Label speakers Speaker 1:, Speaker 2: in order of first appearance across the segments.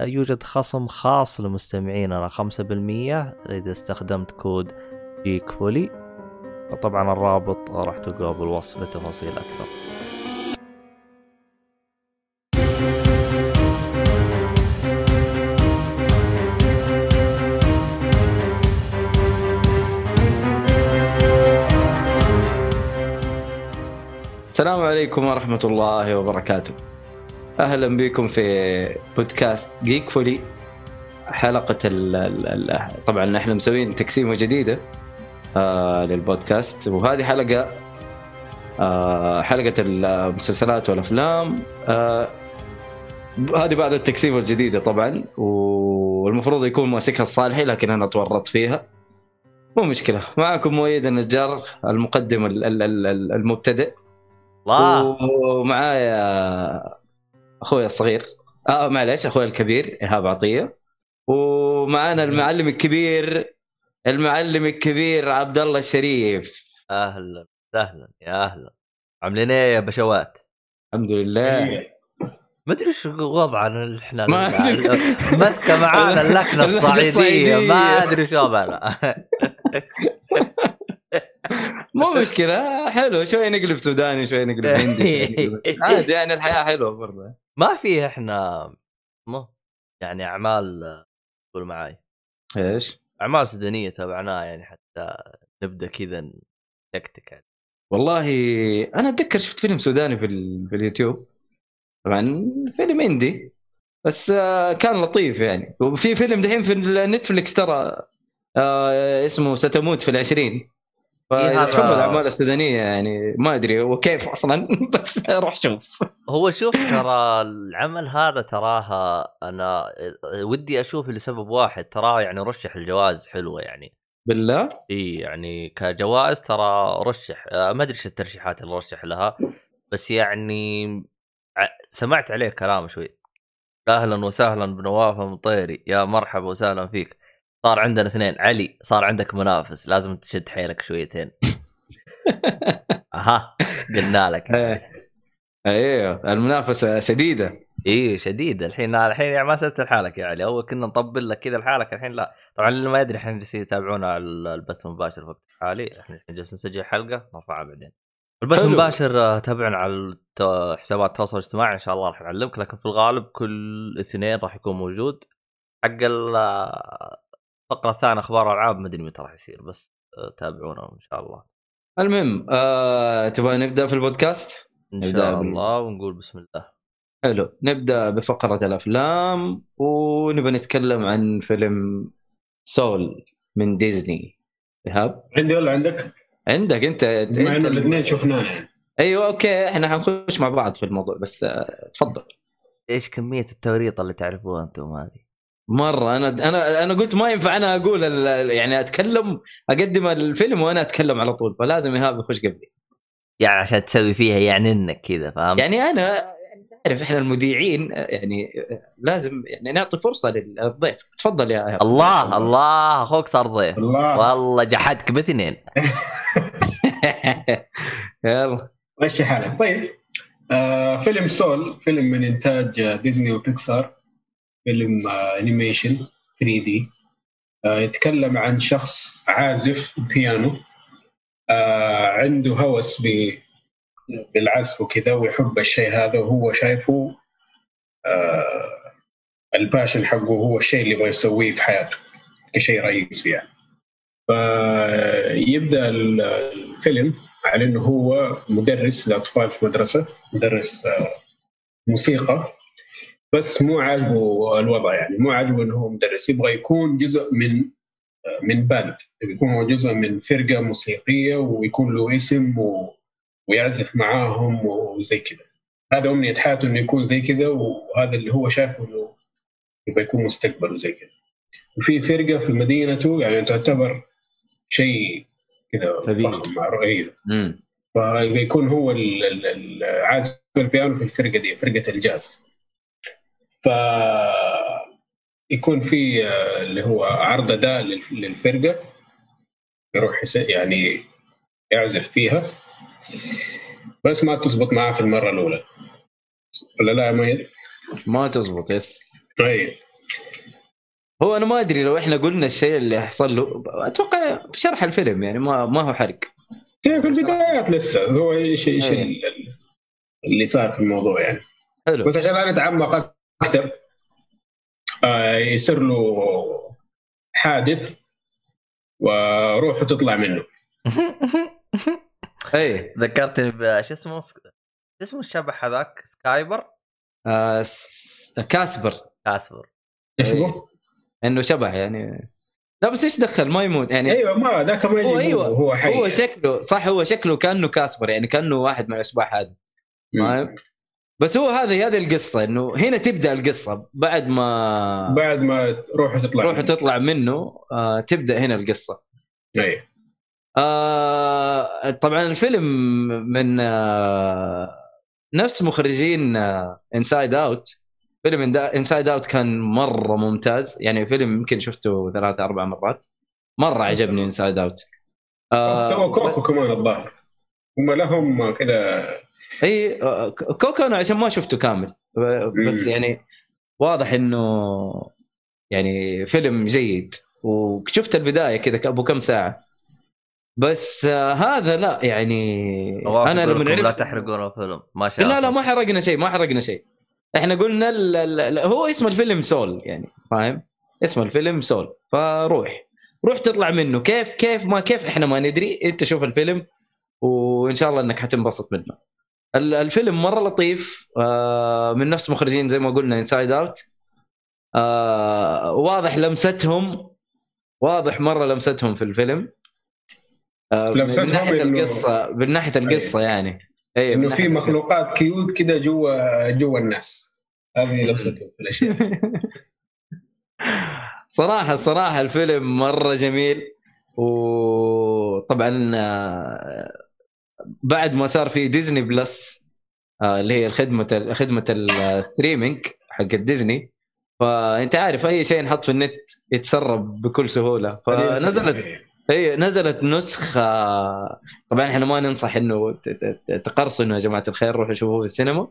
Speaker 1: يوجد خصم خاص لمستمعيننا 5% إذا استخدمت كود جيك فولي طبعا الرابط راح تلقاه بالوصف لتفاصيل أكثر.
Speaker 2: السلام عليكم ورحمة الله وبركاته. أهلا بكم في بودكاست جيك فولي حلقة ال ال طبعا إحنا مسوين تقسيمة جديدة آه للبودكاست. وهذه حلقة آه حلقة المسلسلات والأفلام آه هذه بعد التقسيمة الجديدة طبعا. والمفروض يكون ماسكها الصالحي لكن أنا تورطت فيها. مو مشكلة معكم مؤيد النجار المقدم المبتدئ.
Speaker 1: الله.
Speaker 2: ومعايا أخوي الصغير. آه معلش أخوي الكبير إيهاب عطية. ومعانا المعلم الكبير المعلم الكبير عبد الله الشريف.
Speaker 1: أهلا. سهلا يا أهلا. عاملين إيه يا بشوات؟
Speaker 2: الحمد لله.
Speaker 1: ما أدري إيش وضعنا إحنا ماسكه معانا اللكنة الصعيدية. ما أدري شو وضعنا.
Speaker 2: مو مشكلة حلو شوي نقلب سوداني شوي نقلب هندي عادي يعني الحياة حلوة برضه.
Speaker 1: ما في إحنا مو يعني أعمال قول معاي.
Speaker 2: إيش؟
Speaker 1: أعمال سودانية تابعناها يعني حتى نبدأ كذا نتكتك يعني.
Speaker 2: والله أنا أتذكر شفت فيلم سوداني في, في اليوتيوب. طبعا فيلم اندي بس آه، كان لطيف يعني. وفي فيلم دحين في نتفلكس ترى آه، اسمه ستموت في العشرين. تحب الاعمال السودانية يعني ما أدري هو كيف أصلا بس روح شوف
Speaker 1: هو شوف ترى العمل هذا تراها أنا ودي أشوف لسبب واحد تراه يعني رشح الجوائز حلوة يعني.
Speaker 2: بالله؟
Speaker 1: إي يعني كجوائز ترى رشح آه، ما أدري إيش الترشيحات اللي رشح لها بس يعني سمعت عليه كلام شوي. أهلا وسهلا بنواف مطيري يا مرحبا وسهلا فيك. صار عندنا اثنين. علي صار عندك منافس. لازم تشد حيلك شويتين. أها قلنا لك.
Speaker 2: أيوه المنافسة شديدة.
Speaker 1: إيه شديدة. الحين الحين يعني ما سألت لحالك يا علي. أول كنا نطبل لك كذا لحالك الحين لا. طبعا اللي ما يدري إحنا جالسين يتابعونا على البث المباشر في وقت حالي. إحنا جالسين نسجل حلقة نرفعها بعدين. البث المباشر آه، تابعنا على حسابات التواصل الاجتماعي. إن شاء الله راح نعلمك. لكن في الغالب كل اثنين راح يكون موجود. حق الفقره الثانية أخبار ألعاب ما أدري متى راح يصير بس آه، تابعونا إن شاء الله
Speaker 2: المهم آه، تبغى نبدأ في البودكاست؟
Speaker 1: إن شاء الله ونقول بسم الله
Speaker 2: حلو نبدأ بفقرة الأفلام ونبغى نتكلم عن فيلم سول من ديزني إيهاب
Speaker 3: عندي ولا عندك؟
Speaker 2: عندك أنت
Speaker 3: بما إنه الاثنين شفناه يعني
Speaker 2: أيوه أوكي إحنا حنخش مع بعض في الموضوع بس آه، تفضل
Speaker 1: إيش كمية التوريطه اللي تعرفوها أنتم هذه؟
Speaker 2: مرة. أنا أنا أنا قلت ما ينفع أنا أقول يعني أتكلم أقدم الفيلم وأنا أتكلم على طول فلازم إيهاب يخش قبلي.
Speaker 1: يعني عشان تسوي فيها يعني إنك كذا فاهم
Speaker 2: يعني أنا تعرف إحنا المذيعين يعني لازم يعني نعطي فرصة للضيف. تفضل يا
Speaker 1: إيهاب. الله الله أخوك صار ضيف. الله. والله جحدك باثنين.
Speaker 2: يلا.
Speaker 3: مشي حالك. طيب آه فيلم Soul فيلم من إنتاج ديزني وبيكسار. فيلم animation 3D يتكلم عن شخص عازف بيانو. آه، عنده هوس بالعزف وكذا ويحب الشيء هذا وهو شايفه آه، ال passion حقه هو الشيء اللي يبغى يسويه في حياته كشيء رئيسي يعني. فيبدأ الفيلم على إنه هو مدرس لأطفال في مدرسة مدرس آه، موسيقى. بس مو عاجبه الوضع يعني مو عاجبه إنه هو مدرس. يبغى يكون جزء من من band يكون هو جزء من فرقة موسيقية ويكون له اسم و... ويعزف معاهم وزي كذا. هذا أمنية حياته إنه يكون زي كذا وهذا اللي هو شايفه إنه يبغى يكون مستقبله زي كذا. وفي فرقة في مدينته يعني تعتبر شيء كذا. فخم رهيب فيكون هو ال- ال- ال- عازف البيانو في الفرقة دي فرقة الجاز. ف يكون في آه، اللي هو عرض أداء للف- للفرقة يروح يعني يعزف فيها. بس ما تزبط معاه في المرة الأولى. ولا لا ما.
Speaker 2: ما تزبط يس.
Speaker 3: طيب.
Speaker 2: هو أنا ما أدري لو إحنا قلنا الشيء اللي حصل له أتوقع بشرح الفيلم يعني ما ما هو حرق.
Speaker 3: في في البدايات لسه هو إيش إيش اللي صار في الموضوع يعني.
Speaker 2: حلو.
Speaker 3: بس عشان لا نتعمق أكثر. آه يصير له حادث وروحه تطلع منه.
Speaker 2: اي
Speaker 1: ذكرتني بش اسمه؟ شو اسمه الشبح هذاك؟ سكايبر؟
Speaker 2: آه س- كاسبر.
Speaker 1: كاسبر.
Speaker 3: إيش
Speaker 2: إيه.
Speaker 3: هو؟
Speaker 2: إنه شبه يعني. لا بس إيش دخل؟ ما يموت يعني.
Speaker 3: أيوه ما ذاك ما
Speaker 2: هو أيوة.
Speaker 3: هو حي
Speaker 2: هو شكله صح هو شكله كأنه كاسبر يعني كأنه واحد من الأشباح هذه. بس هو هذه هذه القصة إنه هنا تبدأ القصة بعد ما
Speaker 3: بعد ما روحه تطلع
Speaker 2: روحه
Speaker 3: منه.
Speaker 2: تطلع منه آه تبدأ هنا القصة.
Speaker 3: أيوه
Speaker 2: آه طبعا الفيلم من آه نفس مخرجين Inside Out فيلم Inside Out كان مرة ممتاز. يعني فيلم يمكن شفته ثلاثة أربع مرات. مرة عجبني Inside Out
Speaker 3: سووا Coco كمان الظاهر. هم لهم كذا
Speaker 2: إي كوكو أنا عشان ما شفته كامل. بس. يعني واضح إنه يعني فيلم جيد. وشفت البداية كذا أبو كم ساعة. بس آه هذا لا يعني أنا لما
Speaker 1: لا
Speaker 2: عرفت
Speaker 1: تحرقون الفيلم. ما شاء
Speaker 2: لا لا ما حرقنا شيء ما حرقنا شيء. إحنا قلنا ال ال هو اسم الفيلم سول يعني فاهم؟ اسم الفيلم سول. فروح. روح تطلع منه. كيف كيف ما كيف إحنا ما ندري. أنت شوف الفيلم وإن شاء الله إنك حتنبسط منه. ال- الفيلم مرة لطيف آه، من نفس مخرجين زي ما قلنا Inside Out واضح لمستهم واضح مرة لمستهم في الفيلم. آه، من
Speaker 3: ناحية
Speaker 2: القصة من ناحية القصة يعني.
Speaker 3: أيوه
Speaker 2: إنه
Speaker 3: في. مخلوقات cute كذا جوا جوا الناس. هذه لمستهم في الأشياء.
Speaker 2: صراحة صراحة الفيلم مرة جميل. وطبعا آه، بعد ما صار في Disney Plus آه، اللي هي خدمة خدمه ال streaming حق ديزني فأنت عارف أي شيء ينحط في النت يتسرب بكل سهولة. فنزلت هي نزلت نسخة. طبعا إحنا ما ننصح إنه تقرصنوا يا جماعة الخير روحوا شوفوه في السينما.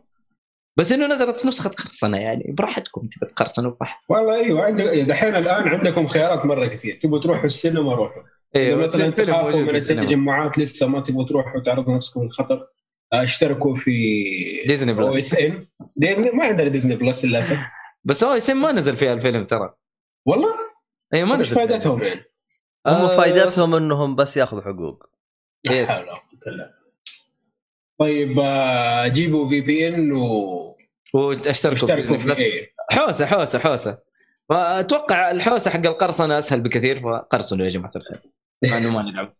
Speaker 2: بس إنه نزلت نسخة قرصنه يعني براحتكم تبي تقرصنوا براحتكم.
Speaker 3: والله إيوه عندك دحين الآن عندكم خيارات مرة كثير. تبغوا تروحوا السينما روحوا.
Speaker 2: أيوه
Speaker 3: مثلا
Speaker 2: الفيلم
Speaker 3: تخافوا من. التجمعات لسه ما تبغوا تروحوا تعرضوا نفسكم للخطر آه، اشتركوا في Disney Plus. OSN. ديزني؟ ما عندنا Disney Plus للأسف.
Speaker 2: بس هو OSN ما نزل فيها الفيلم ترى.
Speaker 3: والله؟
Speaker 2: اي ما
Speaker 3: إيش
Speaker 2: نزل
Speaker 3: فائدتهم يعني؟
Speaker 1: هم
Speaker 2: آه،
Speaker 1: فائدتهم إنهم بس ياخذوا حقوق.
Speaker 3: لا
Speaker 2: يس.
Speaker 3: حول ولا قوة إلا بالله. طيب آه، جيبوا VPN و
Speaker 2: واشتركوا في
Speaker 3: في
Speaker 2: plus.
Speaker 3: إيه.
Speaker 2: حوسة حوسة حوسة. فاتوقع الحوسة حق القرصنة أسهل بكثير فقرصنوا يا جماعة الخير. مع انه ما نلعب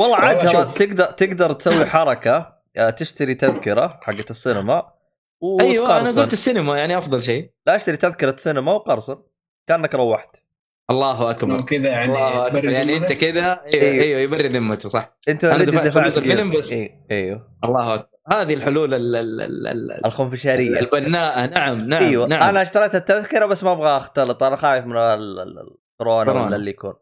Speaker 1: والله عاد ترى. تقدر تقدر تسوي حركة آه، تشتري تذكرة حقت السينما
Speaker 2: أيوه
Speaker 1: أنا
Speaker 2: قلت السينما يعني أفضل شيء.
Speaker 1: لا اشتري تذكرة سينما وقرصن كأنك روحت.
Speaker 2: الله أكبر.
Speaker 3: وكذا يعني
Speaker 2: الله
Speaker 3: تبرد
Speaker 2: يعني
Speaker 3: أنت.
Speaker 2: كذا أيوه
Speaker 1: أيوه.
Speaker 2: أيوه يبرد ذمته صح. أنت
Speaker 1: already
Speaker 2: دفعت الفيلم. بس.
Speaker 1: إيه، أيوه.
Speaker 2: الله أكبر. هذه الحلول ال ال ال ال
Speaker 1: الخنفشارية.
Speaker 2: البناءة. نعم نعم
Speaker 1: أيوه.
Speaker 2: نعم.
Speaker 1: أنا اشتريت التذكرة بس ما أبغى أختلط. أنا خايف من ال- ال- الكورونا
Speaker 2: كورونا.
Speaker 1: ولا اللي يكون.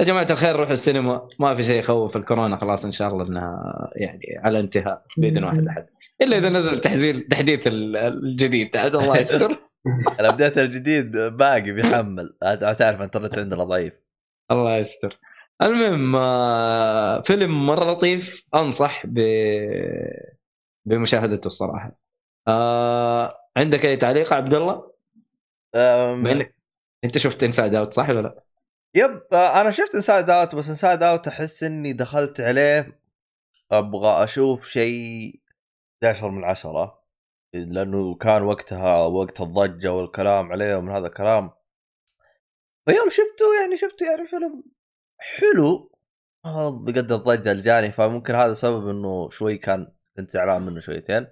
Speaker 2: يا جماعة الخير روحوا السينما. ما في شيء يخوف الكورونا خلاص إن شاء الله إنها يعني على انتهاء بإذن واحد أحد. إلا إذا نزل تحزيل تحديث ال- الجديد. عاد الله يستر.
Speaker 1: ال update الجديد باقي بيحمل. تعرف الانترنت عندنا ضعيف.
Speaker 2: الله يستر. المهم آه، فيلم مرة لطيف. أنصح ب بمشاهدته الصراحة. آه عندك أي تعليق عبد الله؟ أنت شفت Inside Out صح ولا لا؟
Speaker 1: yep أنا شفت Inside Out بس Inside Out أحس إني دخلت عليه أبغى أشوف شيء 11 من عشرة لأنه كان وقتها وقت الضجة والكلام عليه ومن هذا الكلام. فيوم شفته يعني شفته يعني فيلم حلو. آه، بقد الضجة اللي جاني فممكن هذا سبب إنه شوي كان كنت زعلان منه شويتين.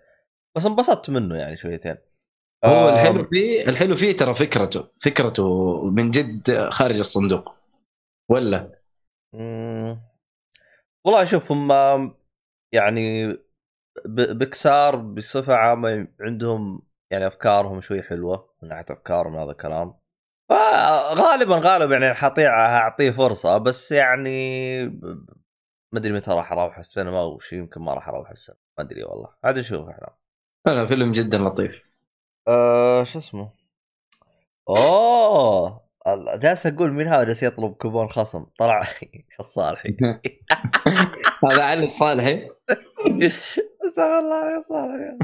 Speaker 1: بس انبسطت منه يعني شويتين.
Speaker 2: هو
Speaker 1: آم،
Speaker 2: الحلو فيه الحلو فيه ترى فكرته فكرته من جد خارج الصندوق. ولا؟
Speaker 1: مم. والله شوف هم يعني بكسار بصفة عامة عندهم يعني أفكارهم شوي حلوة من ناحية أفكارهم هذا الكلام. فغالبا غالبا يعني حطيع اعطيه فرصة بس يعني ما أدري متى راح أروح السينما أو شيء يمكن ما راح أروح السينما ما أدري والله. عاد نشوف إحنا.
Speaker 2: لا فيلم جدا لطيف.
Speaker 1: أه شو اسمه؟ أوه ال- جالس أقول مين هذا جالس يطلب كوبون خصم. طلع الصالحي.
Speaker 2: هذا علي الصالحي؟
Speaker 1: استغفر الله يا صالح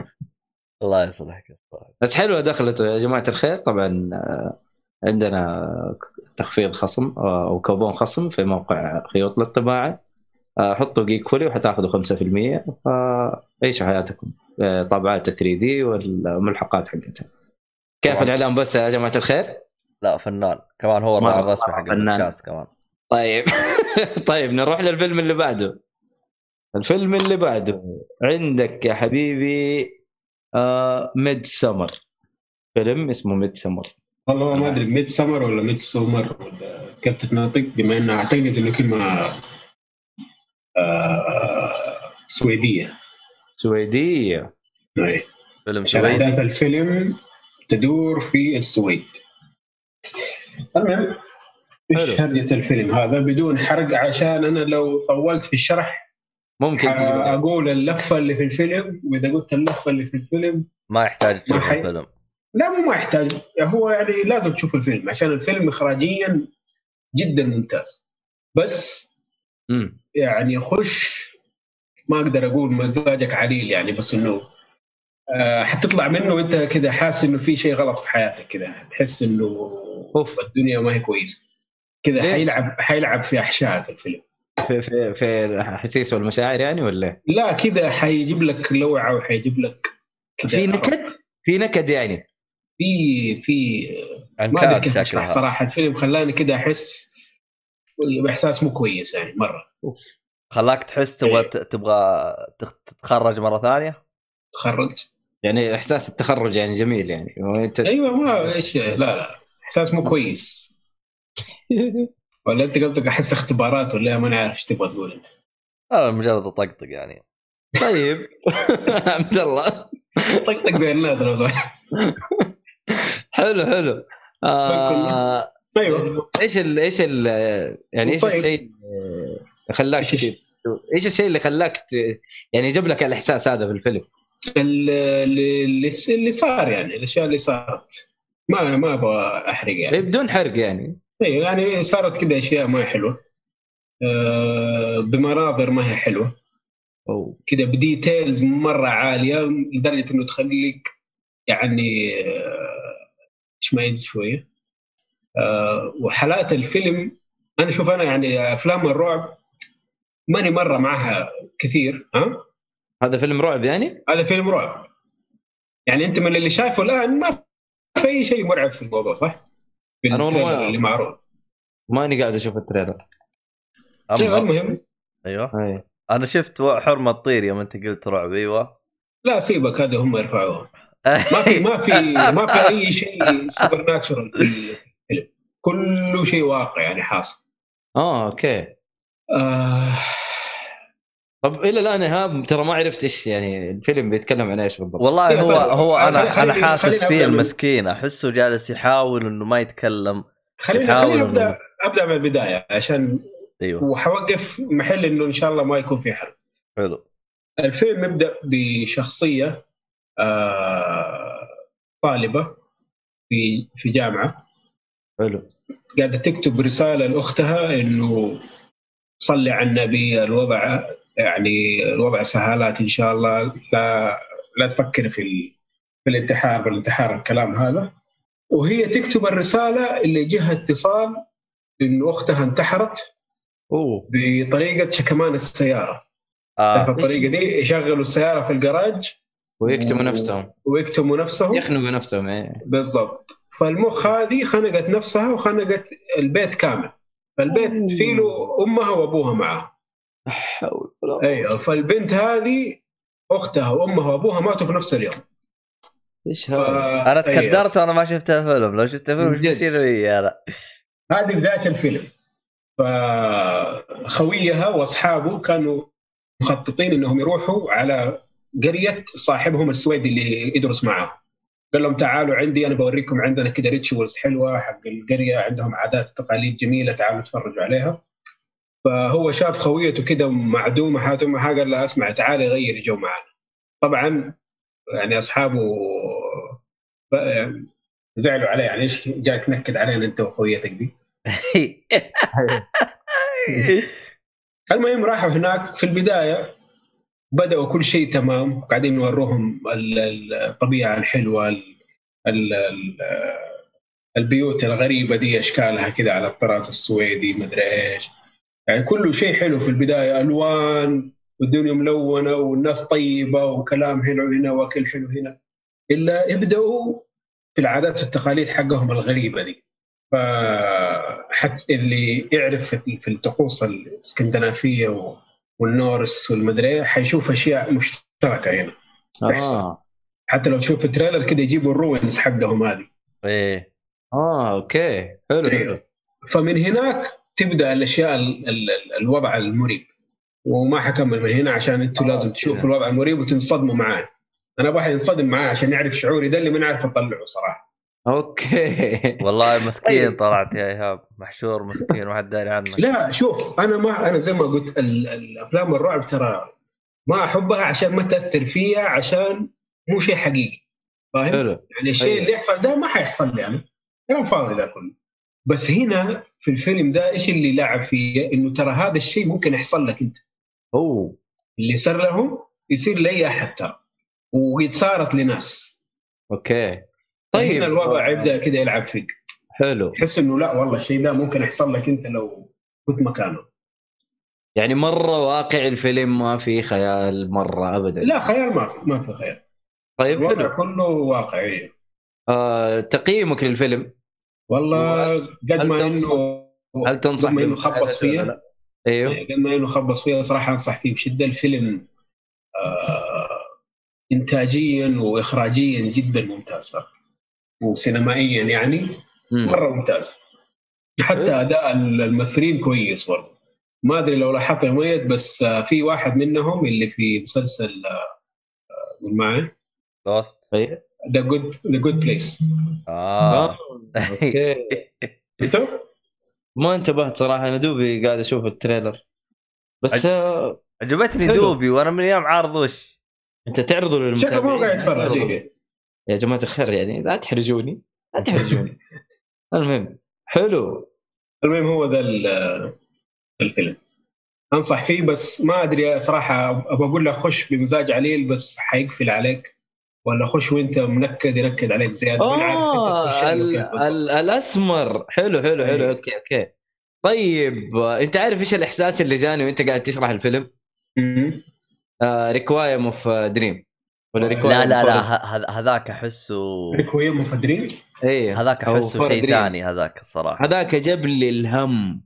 Speaker 1: الله يصلحك يا صالح
Speaker 2: بس حلوة دخلته يا جماعة الخير. طبعا آه، عندنا تخفيض خصم آه، أو كوبون خصم في موقع خيوط للطباعه آه، حطوا جيك فولي وحتاخذوا 5% فعيشوا حياتكم. آه، طابعات 3D والملحقات حقتها. كيف. الاعلان بس يا جماعة الخير؟
Speaker 1: لا فنان. كمان هو الراعي الرسمي حق. البودكاست كمان.
Speaker 2: طيب. طيب نروح للفيلم اللي بعده. الفيلم اللي بعده. عندك يا حبيبي آه Midsommar فيلم اسمه Midsommar
Speaker 3: والله ما أدري Midsummer ولا Midsommar ولا كيف تتنطق بما انه أعتقد إنه كلمة آه سويدية.
Speaker 2: سويدية.
Speaker 3: أي.
Speaker 1: فيلم
Speaker 3: عشان أحداث
Speaker 1: سويدي
Speaker 3: الفيلم تدور في السويد. المهم
Speaker 2: إيش.
Speaker 3: هرجة الفيلم هذا؟ بدون حرق عشان أنا لو طولت في الشرح
Speaker 2: ممكن
Speaker 3: أقول اللفة اللي في الفيلم وإذا قلت اللفة اللي في الفيلم
Speaker 1: ما يحتاج تشوف
Speaker 3: حي-
Speaker 1: الفيلم.
Speaker 3: لا مو ما يحتاج. هو يعني لازم تشوف الفيلم عشان الفيلم اخراجيا جدا ممتاز. بس
Speaker 2: مم.
Speaker 3: يعني خش ما أقدر أقول مزاجك عليل يعني بس إنه آه، حتطلع منه انت كده حاسس إنه في شيء غلط في حياتك كده تحس إنه
Speaker 2: أوف.
Speaker 3: الدنيا ما هي كويسة.
Speaker 2: ليش؟
Speaker 3: حيلعب حيلعب في أحشائك الفيلم.
Speaker 2: في في في الاحاسيس والمشاعر يعني ولا؟
Speaker 3: لا كده حيجيب لك لوعة وحيجيب لك
Speaker 2: في نكد؟ في نكد يعني؟
Speaker 3: في في ما
Speaker 1: أدري
Speaker 3: كيف صراحة الفيلم خلاني كده أحس بإحساس مو كويس يعني مرة.
Speaker 1: خلاك تحس تبغى تبغى تخ- تتخرج مرة ثانية؟
Speaker 3: تخرج.
Speaker 2: يعني إحساس التخرج يعني جميل يعني. وانت
Speaker 3: أيوه ما إيش لا لا. إحساس مو كويس. ولا أنت قصدك أحس اختبارات ولا إيه؟ ما أنا عارف إيش تبغى تقول أنت؟
Speaker 1: أنا مجرد أطقطق يعني.
Speaker 2: طيب. عبد الله.
Speaker 3: طقطق زي الناس لو سمحت.
Speaker 2: حلو حلو. آه
Speaker 3: أيوه
Speaker 2: إيش ال إيش ال يعني إيش
Speaker 3: طيب.
Speaker 2: الشيء اللي خلاك؟
Speaker 3: إيش الشيء
Speaker 2: اللي خلاك. يعني جاب لك الإحساس هذا في الفيلم؟
Speaker 3: ال- اللي اللي صار يعني الأشياء اللي صارت ما ما أبغى
Speaker 2: أحرق
Speaker 3: يعني
Speaker 2: بدون حرق يعني
Speaker 3: أيوه يعني صارت كذا أشياء ما هي حلوة آه، بمناظر ما هي
Speaker 2: حلوة.
Speaker 3: كذا بديتيلز مرة عالية لدرجة إنه تخليك يعني آه، تشمئز شوية آه، وحالات الفيلم أنا شوف أنا يعني أفلام الرعب ماني مرة معها كثير ها؟
Speaker 2: هذا فيلم رعب يعني؟
Speaker 3: هذا فيلم رعب. يعني أنت من اللي شايفه الآن ما في أي شيء مرعب في الموضوع صح؟ في
Speaker 2: أنا والله
Speaker 3: اللي معروض.
Speaker 2: ماني قاعد أشوف التريلر.
Speaker 3: أيوة،
Speaker 1: أما
Speaker 3: المهم.
Speaker 1: أيوه.
Speaker 2: أي.
Speaker 1: أنا شفت حرمة تطير يوم أنت قلت رعب أيوه.
Speaker 3: لا سيبك هذا هم يرفعوها ما في ما في ما في أي شيء supernatural في كله شيء واقع يعني حاصل.
Speaker 2: آه أوكي.
Speaker 3: آه.
Speaker 2: طب إلى الآن إيهاب ترى ما عرفت إيش يعني الفيلم بيتكلم عن إيش بالضبط.
Speaker 1: والله هو. هو أنا
Speaker 3: أنا
Speaker 1: حاسس فيه المسكين أحسه جالس يحاول إنه ما يتكلم
Speaker 3: خليني
Speaker 1: إنه-
Speaker 3: ابدا أبدأ من البداية عشان
Speaker 1: أيوه.
Speaker 3: وحوقف محل إنه إن شاء الله ما يكون في حرق.
Speaker 1: حلو.
Speaker 3: الفيلم يبدأ بشخصية آه طالبة في في جامعة.
Speaker 2: حلو.
Speaker 3: قاعدة تكتب رسالة لأختها إنه صلي على النبي الوضع يعني الوضع سهالات إن شاء الله. لا لا تفكر في ال- في الانتحار بالانتحار الكلام هذا. وهي تكتب الرسالة اللي جهة اتصال انه أختها انتحرت
Speaker 2: أوه.
Speaker 3: بطريقة شكمان السيارة.
Speaker 1: آه.
Speaker 3: الطريقة دي يشغلوا السيارة في الجراج
Speaker 2: ويكتموا
Speaker 3: و-
Speaker 2: نفسهم.
Speaker 3: ويكتموا نفسهم.
Speaker 2: يخنقوا نفسهم إيه.
Speaker 3: بالضبط. فالمخ هذه خنقت نفسها وخنقت البيت كامل. فالبيت فيه له أمها وأبوها معها
Speaker 2: لا حول ولا قوة.
Speaker 3: أيوه فالبنت هذه أختها وأمها وأبوها ماتوا في نفس اليوم.
Speaker 2: إيش
Speaker 3: ف...
Speaker 2: هذا؟
Speaker 4: أنا تكدرت وأنا ما شفت الفيلم لو شفت الفيلم
Speaker 2: إيش.
Speaker 4: بيصير لي؟ أنا
Speaker 3: هذه بداية الفيلم. فخويها وأصحابه كانوا مخططين إنهم يروحوا على قريه صاحبهم السويدي اللي يدرس معاه قال لهم تعالوا عندي أنا بوريكم عندنا كده rituals حلوة حق القرية عندهم عادات وتقاليد جميلة تعالوا تفرجوا عليها. فهو شاف خويته كده معدومة حالتها قال لها اسمع تعالي غيري جو معنا. طبعا يعني أصحابه ف- زعلوا عليه يعني إيش جاي تنكد علينا أنت وخويتك دي؟ المهم راحوا هناك في البداية. بدأوا كل شيء تمام. قاعدين نوروهم ال- ال- الطبيعة الحلوة ال- ال- ال- البيوت الغريبة دي أشكالها كده على الطراز السويدي مدري إيش. يعني كله شيء حلو في البداية ألوان والدنيا ملونة والناس طيبة وكلام حلو هنا وأكل حلو هنا. إلا يبداوا في العادات والتقاليد حقهم الغريبة دي. فحتى اللي يعرف في الطقوس الإسكندنافية و- وال Norse والمدري إيه حيشوف أشياء مشتركة هنا. تحصل.
Speaker 2: آه.
Speaker 3: حتى لو تشوف ال trailer كده يجيبوا ال runes حقهم هذه.
Speaker 4: إيه.
Speaker 2: آه أوكي. حلو. حلو
Speaker 3: فمن هناك تبدأ الأشياء ال ال ال الوضع المريب. وما حكمل من هنا عشان أنتم
Speaker 2: خلاص
Speaker 3: لازم تشوفوا. الوضع المريب وتنصدموا معاه أنا أبغى ينصدم معاه عشان يعرف شعوري ده اللي ما نعرف اطلعه صراحة.
Speaker 2: أوكي.
Speaker 4: والله مسكين
Speaker 3: طيب.
Speaker 4: طلعت يا إيهاب. محشور مسكين ما حد داري عنك
Speaker 3: لا شوف أنا ما أنا زي ما قلت ال- الأفلام الرعب ترى ما أحبها عشان ما تأثر فيها عشان مو شيء حقيقي. فاهم؟
Speaker 2: حلو.
Speaker 3: يعني الشيء
Speaker 2: أيوة.
Speaker 3: اللي يحصل ده ما حيحصل لي يعني كلام فاضي ده كله. بس هنا في الفيلم ده إيش اللي لعب فيه؟ إنه ترى هذا الشيء ممكن يحصل لك أنت.
Speaker 2: أوه.
Speaker 3: اللي صار لهم يصير لاي أحد ترى وقد صارت لناس.
Speaker 2: أوكي.
Speaker 3: طيب. هنا الوضع يبدأ كده يلعب فيك.
Speaker 2: حلو.
Speaker 3: تحس إنه لا والله الشيء ده ممكن يحصل لك أنت لو كنت مكانه.
Speaker 2: يعني مرة واقع الفيلم ما في خيال مرة ابدا.
Speaker 3: لا خيال ما في ما في خيال.
Speaker 2: طيب
Speaker 3: الوضع
Speaker 2: حلو.
Speaker 3: كله واقعي.
Speaker 2: آه تقييمك للفيلم؟
Speaker 3: والله قد ما انه
Speaker 2: هل تنصح
Speaker 3: قد ما
Speaker 2: إنه
Speaker 3: خبص فيها
Speaker 2: لا؟ أيوه.
Speaker 3: قد ما إنه خبص فيها صراحة أنصح فيه بشدة. الفيلم آه انتاجيا واخراجيا جدا ممتاز ترى وسينمائيا يعني. مرة ممتاز حتى
Speaker 2: حلو.
Speaker 3: أداء الممثلين كويس برضه ما أدري لو لاحظت يا مؤيد بس آه، في واحد منهم اللي في مسلسل آه، قول معي
Speaker 2: Lost
Speaker 3: the good The Good Place
Speaker 4: آه
Speaker 2: آه. أوكي
Speaker 3: شفته؟
Speaker 2: ما انتبهت صراحة أنا دوبي قاعد أشوف ال trailer بس آه
Speaker 4: عجبتني. دوبي وأنا من أيام عارض وش
Speaker 2: أنت تعرضوا للمتابعين
Speaker 3: شكله ما هو قاعد يتفرج. إيه.
Speaker 2: يا جماعة الخير يعني لا تحرجوني لا تحرجوني. المهم حلو.
Speaker 3: المهم هو the ال- الفيلم. أنصح فيه بس ما أدري صراحة أبغى أقول لك خش بمزاج عليل بس حيقفل عليك. ولا خش وأنت منكد ينكد عليك زيادة.
Speaker 2: آه
Speaker 3: له.
Speaker 2: ال- الأسمر. حلو حلو حلو.
Speaker 3: أيوة.
Speaker 2: أوكي أوكي. طيب آه، أنت عارف إيش الإحساس اللي جاني وأنت قاعد تشرح الفيلم؟
Speaker 3: مم.
Speaker 2: ريكوايم اوف دريم ولا
Speaker 3: لا،
Speaker 2: Requiem
Speaker 4: لا لا لا هذاك أحسه
Speaker 3: ريكويم مفدرين
Speaker 2: إيه
Speaker 4: هذاك
Speaker 2: أو أحسه
Speaker 4: شيء. ثاني هذاك الصراحة.
Speaker 2: هذاك جاب لي الهم.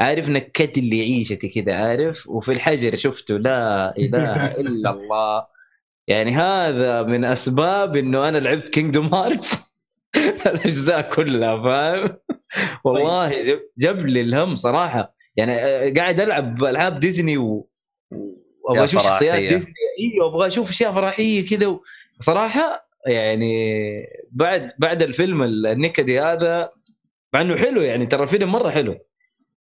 Speaker 2: عارف نكت اللي عيشتي كذا عارف؟ وفي الحجر شفته لا إله إلا الله. يعني هذا من أسباب إنه أنا لعبت Kingdom Hearts الأجزاء كلها فاهم؟ والله جاب, جاب لي الهم صراحة. يعني آه، قاعد ألعب ألعاب ديزني و وأبغى
Speaker 4: يا
Speaker 2: أشوف شخصيات. ديزني. أيوه أبغى أشوف أشياء فرحيه كذا. و- صراحة يعني بعد بعد الفيلم النكدي هذا مع إنه حلو يعني ترى الفيلم مرة حلو.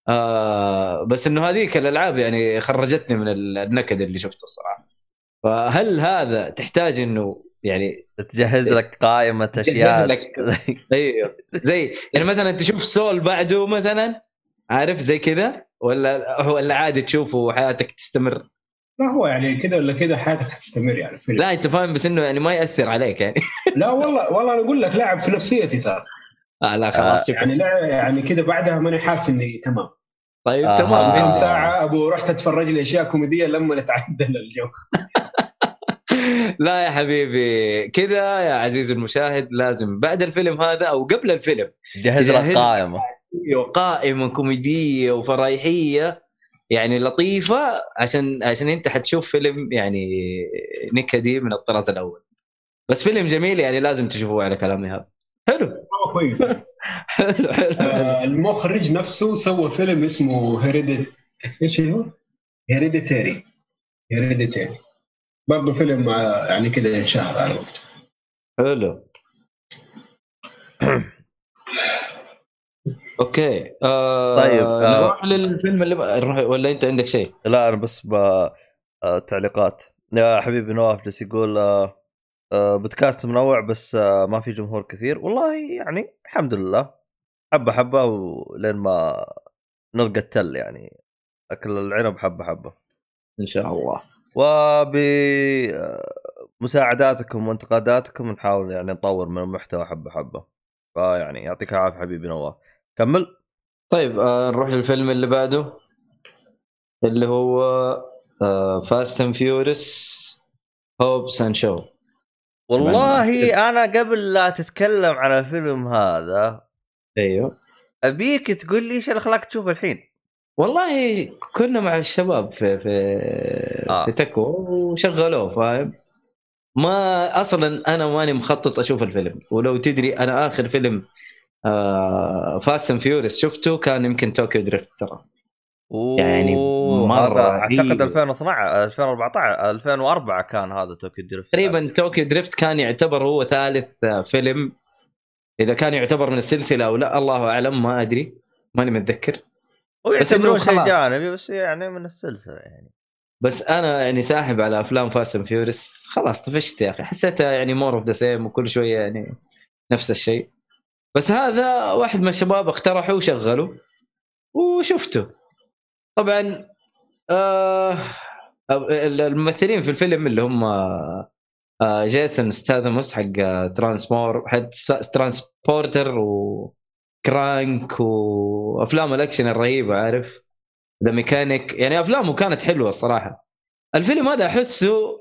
Speaker 2: آه بس إنه هذيك الألعاب يعني خرجتني من النكد اللي شفته الصراحة. فهل هذا تحتاج إنه يعني
Speaker 4: تجهز لك
Speaker 2: قائمة
Speaker 4: اشياء
Speaker 2: لك أيوه. زي يعني مثلا تشوف سول بعده مثلا عارف؟ زي كذا؟ ولا ولا عادي تشوفه وحياتك تستمر؟
Speaker 3: لا هو يعني كذا ولا كذا حياتك حتستمر يعني الفيلم
Speaker 2: لا أنت فاهم بس إنه يعني ما يأثر عليك يعني.
Speaker 3: لا والله والله أنا أقول لك لاعب في نفسيتي ترى.
Speaker 2: آه لا خلاص شكرا.
Speaker 3: يعني لا يعني كذا بعدها ماني حاسس إني تمام.
Speaker 2: طيب
Speaker 4: آه.
Speaker 2: تمام.
Speaker 3: كم
Speaker 4: آه.
Speaker 3: ساعة أبو رحت أتفرج لي أشياء كوميدية لما نتعدل الجو
Speaker 2: لا يا حبيبي كذا يا عزيز المشاهد لازم بعد الفيلم هذا أو قبل الفيلم
Speaker 4: جهز لك قائمة.
Speaker 2: قائمة كوميدية وفرايحيه يعني لطيفة عشان عشان أنت حتشوف فيلم يعني نكدي من الطراز الأول. بس فيلم جميل يعني لازم تشوفوه على كلامي هذا. حلو.
Speaker 3: كويس.
Speaker 2: حلو حلو.
Speaker 3: آه، المخرج نفسه سوى فيلم اسمه Heredit إيش هو؟ Hereditary Hereditary برضه فيلم آه، يعني كده انشهر على وقته.
Speaker 2: حلو. أوكي. آه
Speaker 1: طيب، آه.
Speaker 2: نروح للفيلم اللي بقى نروح ولا أنت عندك شيء؟
Speaker 1: لا أنا بس ب آه، تعليقات. يا حبيبي نواف جالس يقول آه، آه، بودكاست منوع بس آه، ما في جمهور كثير. والله يعني الحمد لله. حبة حبة ولين ما نلقى التل يعني. أكل العنب حبة حبة.
Speaker 2: إن شاء الله.
Speaker 1: وبمساعداتكم وانتقاداتكم نحاول يعني نطور من المحتوى حبة حبة. فيعني يعطيك العافية حبيبي نواف. كمل
Speaker 2: طيب آه نروح للفيلم اللي بعده اللي هو Fast and Furious Hobbs and Shaw
Speaker 1: والله أنا قبل لا تتكلم عن الفيلم هذا
Speaker 2: أيوه
Speaker 1: أبيك تقول لي إيش اللي خلاك تشوف الحين
Speaker 2: والله كنا مع الشباب في في.
Speaker 1: آه.
Speaker 2: في تكو وشغلوه فاهم ما أصلا أنا ماني مخطط أشوف الفيلم ولو تدري أنا آخر فيلم آه Fast and Furious شفته كان يمكن Tokyo Drift ترى. يعني
Speaker 1: هذا أعتقد
Speaker 2: رهيب.
Speaker 1: 2012 2014 2004 كان هذا Tokyo Drift
Speaker 2: تقريبا Tokyo Drift كان يعتبر هو ثالث فيلم. إذا كان يعتبر من السلسلة أو لا الله أعلم ما أدري. ماني متذكر. بس إنه
Speaker 1: ويعتبرون شيء. جانبي بس يعني من السلسلة يعني.
Speaker 2: بس أنا يعني ساحب على أفلام Fast and Furious خلاص طفشت يا أخي. حسيتها يعني more of the same وكل شوية يعني نفس الشيء. بس هذا واحد من الشباب اقترحه وشغله وشفته. طبعا آه الممثلين في الفيلم اللي هم آه جيسون ستاثم حق آه، Transformer حق Transporter و Crank وأفلام الأكشن الرهيبة عارف؟ The Mechanic يعني أفلامه كانت حلوة الصراحه الفيلم هذا أحسه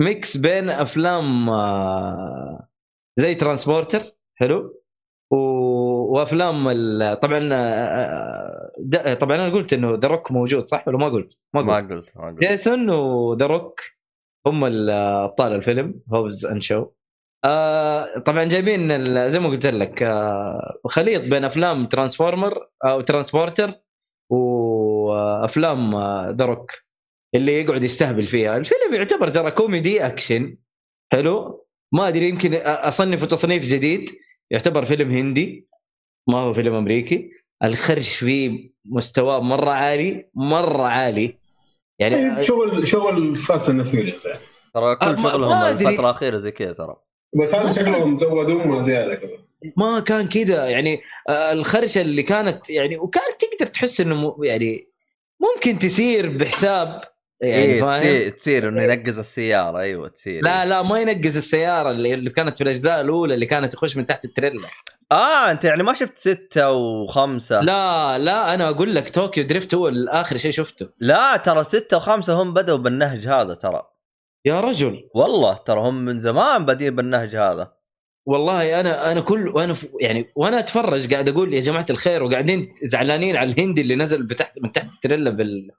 Speaker 2: mix بين أفلام آه، زي Transporter حلو. وأفلام ال... طبعا آه، د... طبعا أنا قلت إنه The Rock موجود صح؟ ولا ما قلت؟ ما
Speaker 1: ما
Speaker 2: قلت.
Speaker 1: قلت ما قلت.
Speaker 2: جيسون و The Rock هم ال- ابطال الفيلم Hobbs and Shaw آه طبعا جايبين زي ما قلت لك آه خليط بين أفلام Transformer أو Transporter وافلام The Rock اللي يقعد يستهبل فيها. الفيلم يعتبر ترى كوميدي أكشن حلو. ما أدري يمكن أصنفه تصنيف جديد. يعتبر فيلم هندي ما هو فيلم أمريكي. الخرش فيه مستواه مرة عالي مرة عالي. يعني
Speaker 3: طيب، شغل شغل Fast and Furious يعني
Speaker 1: ترى
Speaker 2: آه،
Speaker 1: كل
Speaker 2: ما-
Speaker 1: شغلهم. الفترة الأخيرة زي كذا ترى.
Speaker 3: بس هذا شكلهم زودوا زياده كمان.
Speaker 2: ما كان كذا يعني آه، الخرشه اللي كانت يعني وكانت تقدر تحس إنه يعني ممكن تصير بحساب يعني فاهم؟
Speaker 1: تصير تصير إنه ينقز السيارة. أيوه تصير
Speaker 2: لا لا ما ينقز السيارة اللي, اللي كانت في الأجزاء الأولى اللي كانت تخش من تحت التريلا
Speaker 1: آه أنت يعني ما شفت ستة وخمسة.
Speaker 2: لا لا أنا أقول لك Tokyo Drift هو اخر شيء شفته.
Speaker 1: لا ترى ستة وخمسة هم بدأوا بالنهج هذا ترى.
Speaker 2: يا رجل.
Speaker 1: والله ترى هم من زمان بادين بالنهج هذا.
Speaker 2: والله أنا أنا كل وأنا يعني وأنا أتفرج قاعد أقول يا جماعة الخير وقاعدين زعلانين على الهندي اللي نزل بتحت من تحت التريلا بال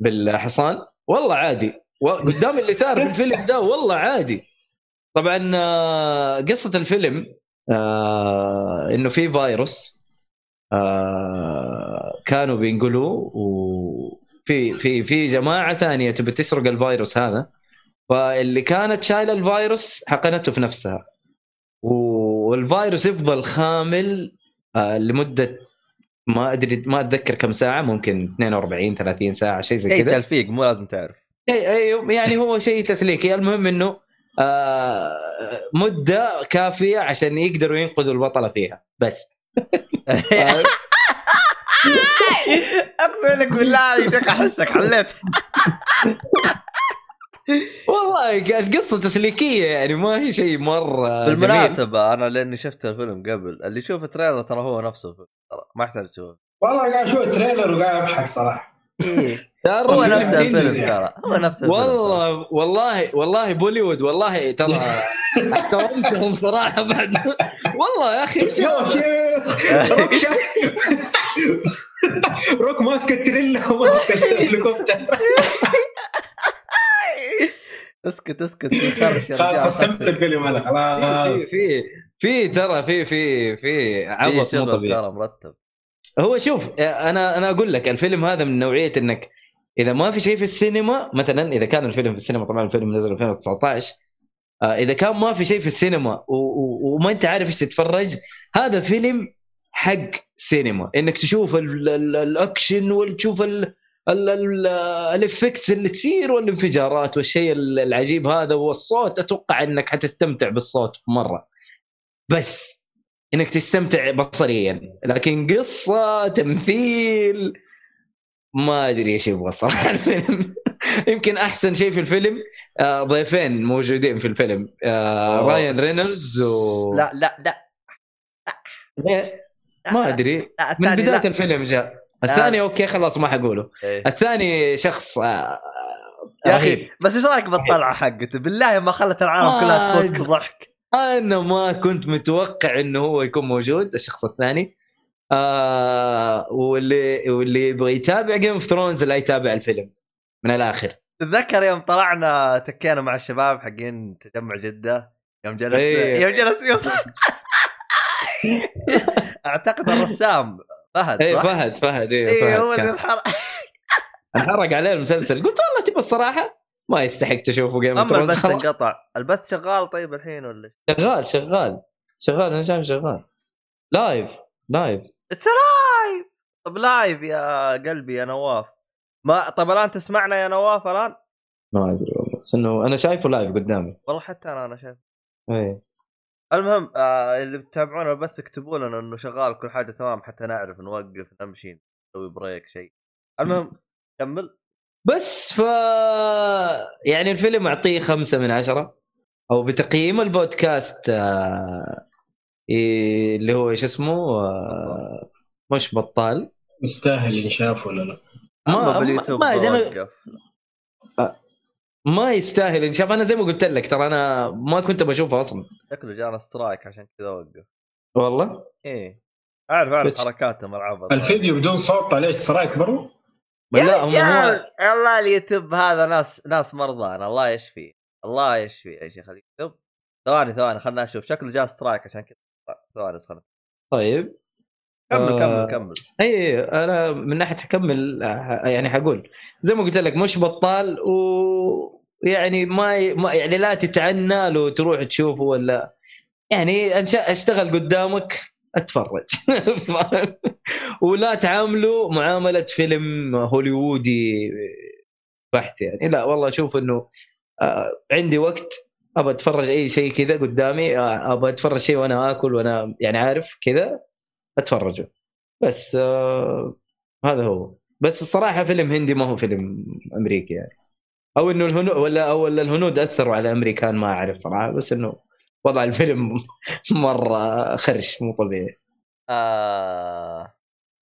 Speaker 2: بالحصان. والله عادي. قدام اللي صار في الفيلم ده والله عادي. طبعا آه، قصة الفيلم آه، إنه في فيروس آه، كانوا بينقلوه وفي في في جماعة ثانية تبي تسرق الفيروس هذا. فاللي كانت شايلة الفيروس حقنته في نفسها. والفيروس يفضل خامل لمدة ما أدري ما أتذكر كم ساعة ممكن 42 30 ساعة شيء زي
Speaker 1: شيء
Speaker 2: كذا.
Speaker 1: تلفيق مو لازم تعرف.
Speaker 2: إي أيوه يعني هو شيء تسليكي المهم إنه آه، مدة كافية عشان يقدروا ينقذوا البطلة فيها. بس.
Speaker 1: أقسم لك بالله يا شيخ أحسك حليت.
Speaker 2: والله قصه تسليكية يعني ما هي شيء مرة جميل.
Speaker 1: بالمناسبة أنا لأني شفت الفيلم قبل اللي يشوف ال trailer ترى هو نفسه. ما يحتاج تشوفه.
Speaker 3: والله قاعد أشوف ال trailer وقاعد أضحك صراحة.
Speaker 2: يا
Speaker 1: هو
Speaker 2: رجل،
Speaker 1: نفس الفيلم. ترى هو نفس الفيلم ترى.
Speaker 2: والله والله والله Bollywood والله ترى احترمتهم صراحة بعد. والله يا
Speaker 3: أخي روك ماسك التريلا وماسك الهليكوبتر.
Speaker 1: اسكت اسكت خرش
Speaker 3: خلاص ختمت. الفيلم
Speaker 2: في
Speaker 3: خلاص.
Speaker 2: في. في ترى في في في عبط مو طبيعي.
Speaker 1: ترى مرتب.
Speaker 2: هو شوف أنا أنا أقول لك الفيلم هذا من نوعية إنك إذا ما في شيء في السينما مثلا إذا كان الفيلم في السينما طبعا الفيلم نزل 2019 آه، إذا كان ما في شيء في السينما وما أنت عارف إيش تتفرج هذا فيلم حق سينما. إنك تشوف ال- ال- الأكشن وتشوف ال- ال- ال- ال effects اللي تصير والانفجارات والشيء ال- العجيب هذا والصوت أتوقع إنك حتستمتع بالصوت مرة. بس إنك تستمتع بصريا لكن قصة تمثيل ما أدري إيش يبغى الصراحه الفيلم يمكن أحسن شيء في الفيلم آه، ضيفين موجودين في الفيلم آه،
Speaker 1: أوه.
Speaker 2: رايان رينولدز و
Speaker 1: لا لا لا
Speaker 2: ما
Speaker 1: أدري
Speaker 2: من بداية
Speaker 1: لا.
Speaker 2: الفيلم جاء الثاني أوكي خلاص ما حقوله
Speaker 1: إيه.
Speaker 2: الثاني شخص آه،
Speaker 1: يا. أخي بس إيش رأيك بالطلعة حقته بالله ما خلت العالم كلها تفك. ضحك
Speaker 2: أنا ما كنت متوقع إنه هو يكون موجود الشخص الثاني آه واللي واللي يبغى يتابع Game of Thrones لا يتابع الفيلم من الآخر
Speaker 1: تتذكر يوم طلعنا تكينا مع الشباب حقين تجمع جدة يوم جلس
Speaker 2: إيه.
Speaker 1: يوم جلس يوصل أعتقد الرسام فهد
Speaker 2: إيه
Speaker 1: صح؟
Speaker 2: فهد فهد إيه
Speaker 1: إيه
Speaker 2: فهد
Speaker 1: هو. اللي انحرق
Speaker 2: انحرق عليه المسلسل قلت والله تبى الصراحة ما يستحق تشوفه Game
Speaker 1: of
Speaker 2: Thrones
Speaker 1: البث انقطع. البث شغال طيب الحين ولا؟
Speaker 2: شغال شغال. شغال أنا شايف شغال. live live
Speaker 1: it's live طب live يا قلبي يا نواف. ما طب الآن تسمعنا يا نواف الآن؟
Speaker 2: ما أدري والله. بس إنه أنا شايفه live قدامي.
Speaker 1: والله حتى أنا أنا شايف.
Speaker 2: إيه.
Speaker 1: المهم آه اللي بتتابعون البث اكتبوا لنا إنه شغال كل حاجة تمام حتى نعرف نوقف نمشي نسوي break شيء. المهم كمل.
Speaker 2: بس ف يعني الفيلم اعطيه خمسة من عشرة. أو بتقييم البودكاست آه، اللي هو إيش اسمه آه، مش بطال.
Speaker 3: يستاهل ينشاف ولا لا؟
Speaker 1: باليوتيوب
Speaker 2: ما, ما, أنا
Speaker 1: بوقف
Speaker 2: ما يستاهل انشاف أنا زي ما قلت لك ترى أنا ما كنت بشوفه أصلا.
Speaker 1: شكله جانا strike عشان كذا وقف.
Speaker 2: والله؟
Speaker 1: إيه. أعرف أعرف
Speaker 2: Twitch.
Speaker 1: حركاتهم العبط
Speaker 3: الفيديو بدون صوت عليه strike bro؟
Speaker 2: لا هم
Speaker 1: يا
Speaker 2: هو
Speaker 1: الله اليوتيوب هذا ناس ناس مرضى الله يشفي الله يشفي يا شيخ اليوتيوب. ثواني ثواني خلنا أشوف شكله جاء strike عشان كذا. ثواني خلنا
Speaker 2: طيب.
Speaker 1: كمل
Speaker 2: آه.
Speaker 1: كمل. كمل
Speaker 2: إي أنا من ناحية حكمل آه، يعني حقول زي ما قلت لك مش بطال و يعني ما, ي... ما يعني لا تتعنى له تروح تشوفه ولا يعني أنش... أشتغل قدامك. أتفرج؟ ولا تعامله معاملة فيلم هوليوودي بحت يعني. لا والله أشوف إنه آه، عندي وقت أبى أتفرج أي شيء كذا قدامي آه، أبى أتفرج شيء وأنا آكل وأنا يعني عارف كذا أتفرجه. بس آه هذا هو. بس الصراحة فيلم هندي ما هو فيلم أمريكي يعني. أو إنه الهنود ولا أو ولا الهنود أثروا على الامريكان ما أعرف صراحة بس إنه وضع الفيلم مرة خرش مو طبيعي.
Speaker 1: آه...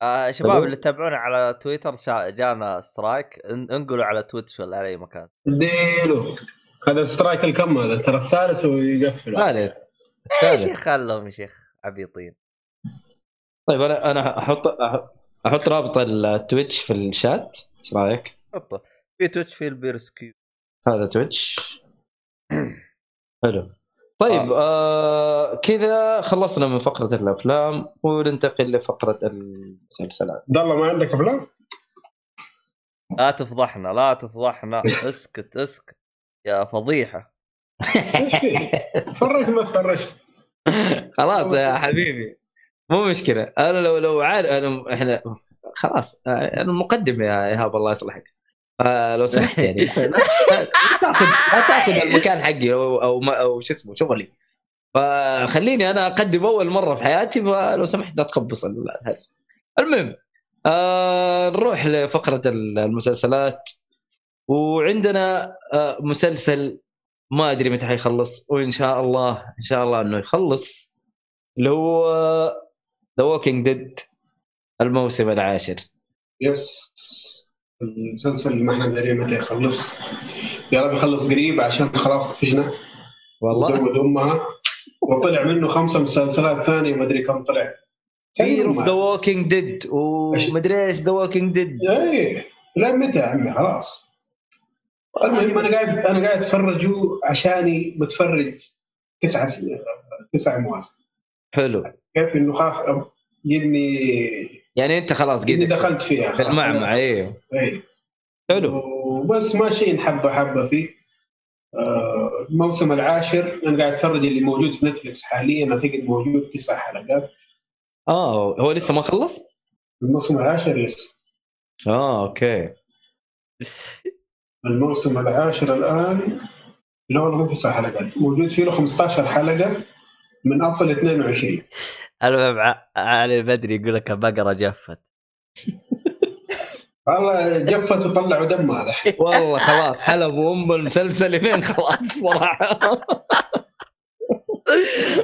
Speaker 1: آه شباب
Speaker 2: حلو.
Speaker 1: اللي تتابعونا على تويتر شا... جانا strike. إن- انقلوا على Twitch ولا على اي مكان.
Speaker 3: ديلو. هذا strike الكم هذا؟ ترى الثالث ويقفل.
Speaker 2: ثالث
Speaker 1: يا
Speaker 2: ثالث.
Speaker 1: شيخ خلهم يا شيخ عبيطين.
Speaker 2: طيب أنا أنا أحط أح- أحط رابط ال Twitch في الشات. إيش رأيك؟
Speaker 1: حطه. في Twitch في البيرسكيو.
Speaker 2: هذا Twitch. حلو. طيب آه. كذا خلصنا من فقرة الأفلام وننتقل لفقرة المسلسلات.
Speaker 3: عبد الله ما عندك أفلام؟
Speaker 1: لا تفضحنا لا تفضحنا. اسكت اسكت. يا فضيحة.
Speaker 3: إيش فيه؟ تفرجت ما تفرجت.
Speaker 2: خلاص يا حبيبي. مو مشكلة. أنا لو لو عارف أنا إحنا خلاص آه، أنا المقدم يا إيهاب الله يصلحك. آه لو سمحت يعني. لا تاخذ لا تاخذ المكان حقي أو أو, ما- أو شو اسمه شغلي. فخليني أنا أقدم أول مرة في حياتي فلو سمحت لا تخبص الهرس. المهم آه نروح لفقرة المسلسلات. وعندنا آه مسلسل ما أدري متى حيخلص وإن شاء الله إن شاء الله إنه يخلص. اللي هو The Walking Dead الموسم العاشر.
Speaker 3: Yes. المسلسل اللي ما إحنا دارين متى يخلص؟ يا رب يخلص قريب عشان خلاص طفشنا.
Speaker 2: والله.
Speaker 3: وزود أمها. وطلع منه خمسة مسلسلات ثانية ما أدري كم طلع.
Speaker 2: Fear of The Walking Dead ومدري إيش The Walking Dead
Speaker 3: إيه. لا متى يا عمي؟ خلاص. المهم أنا قاعد أنا قاعد اتفرجه عشاني بتفرج تسعة س- تسع مواسم.
Speaker 2: حلو.
Speaker 3: كيف إنه خلاص جدني
Speaker 2: يعني انت خلاص قد
Speaker 3: دخلت فيها.
Speaker 2: في المعمعة، أيوه.
Speaker 3: أيوه
Speaker 2: حلو.
Speaker 3: وبس ماشيين حبة حبة فيه. آه، الموسم العاشر أنا قاعد أتفرج اللي موجود في نتفلكس حاليا أعتقد موجود تسع حلقات.
Speaker 2: آه هو لسه ما خلص؟
Speaker 3: الموسم العاشر لسه.
Speaker 2: آه أوكي.
Speaker 3: الموسم العاشر الآن لا والله مو تسع حلقات. موجود فيه له 15 حلقة من أصل 22
Speaker 1: المهم ع- علي بدري يقول لك البقرة جفت.
Speaker 3: والله جفت وطلعوا دمها الحين
Speaker 2: والله خلاص حلبوا ام المسلسل لين خلاص صراحة.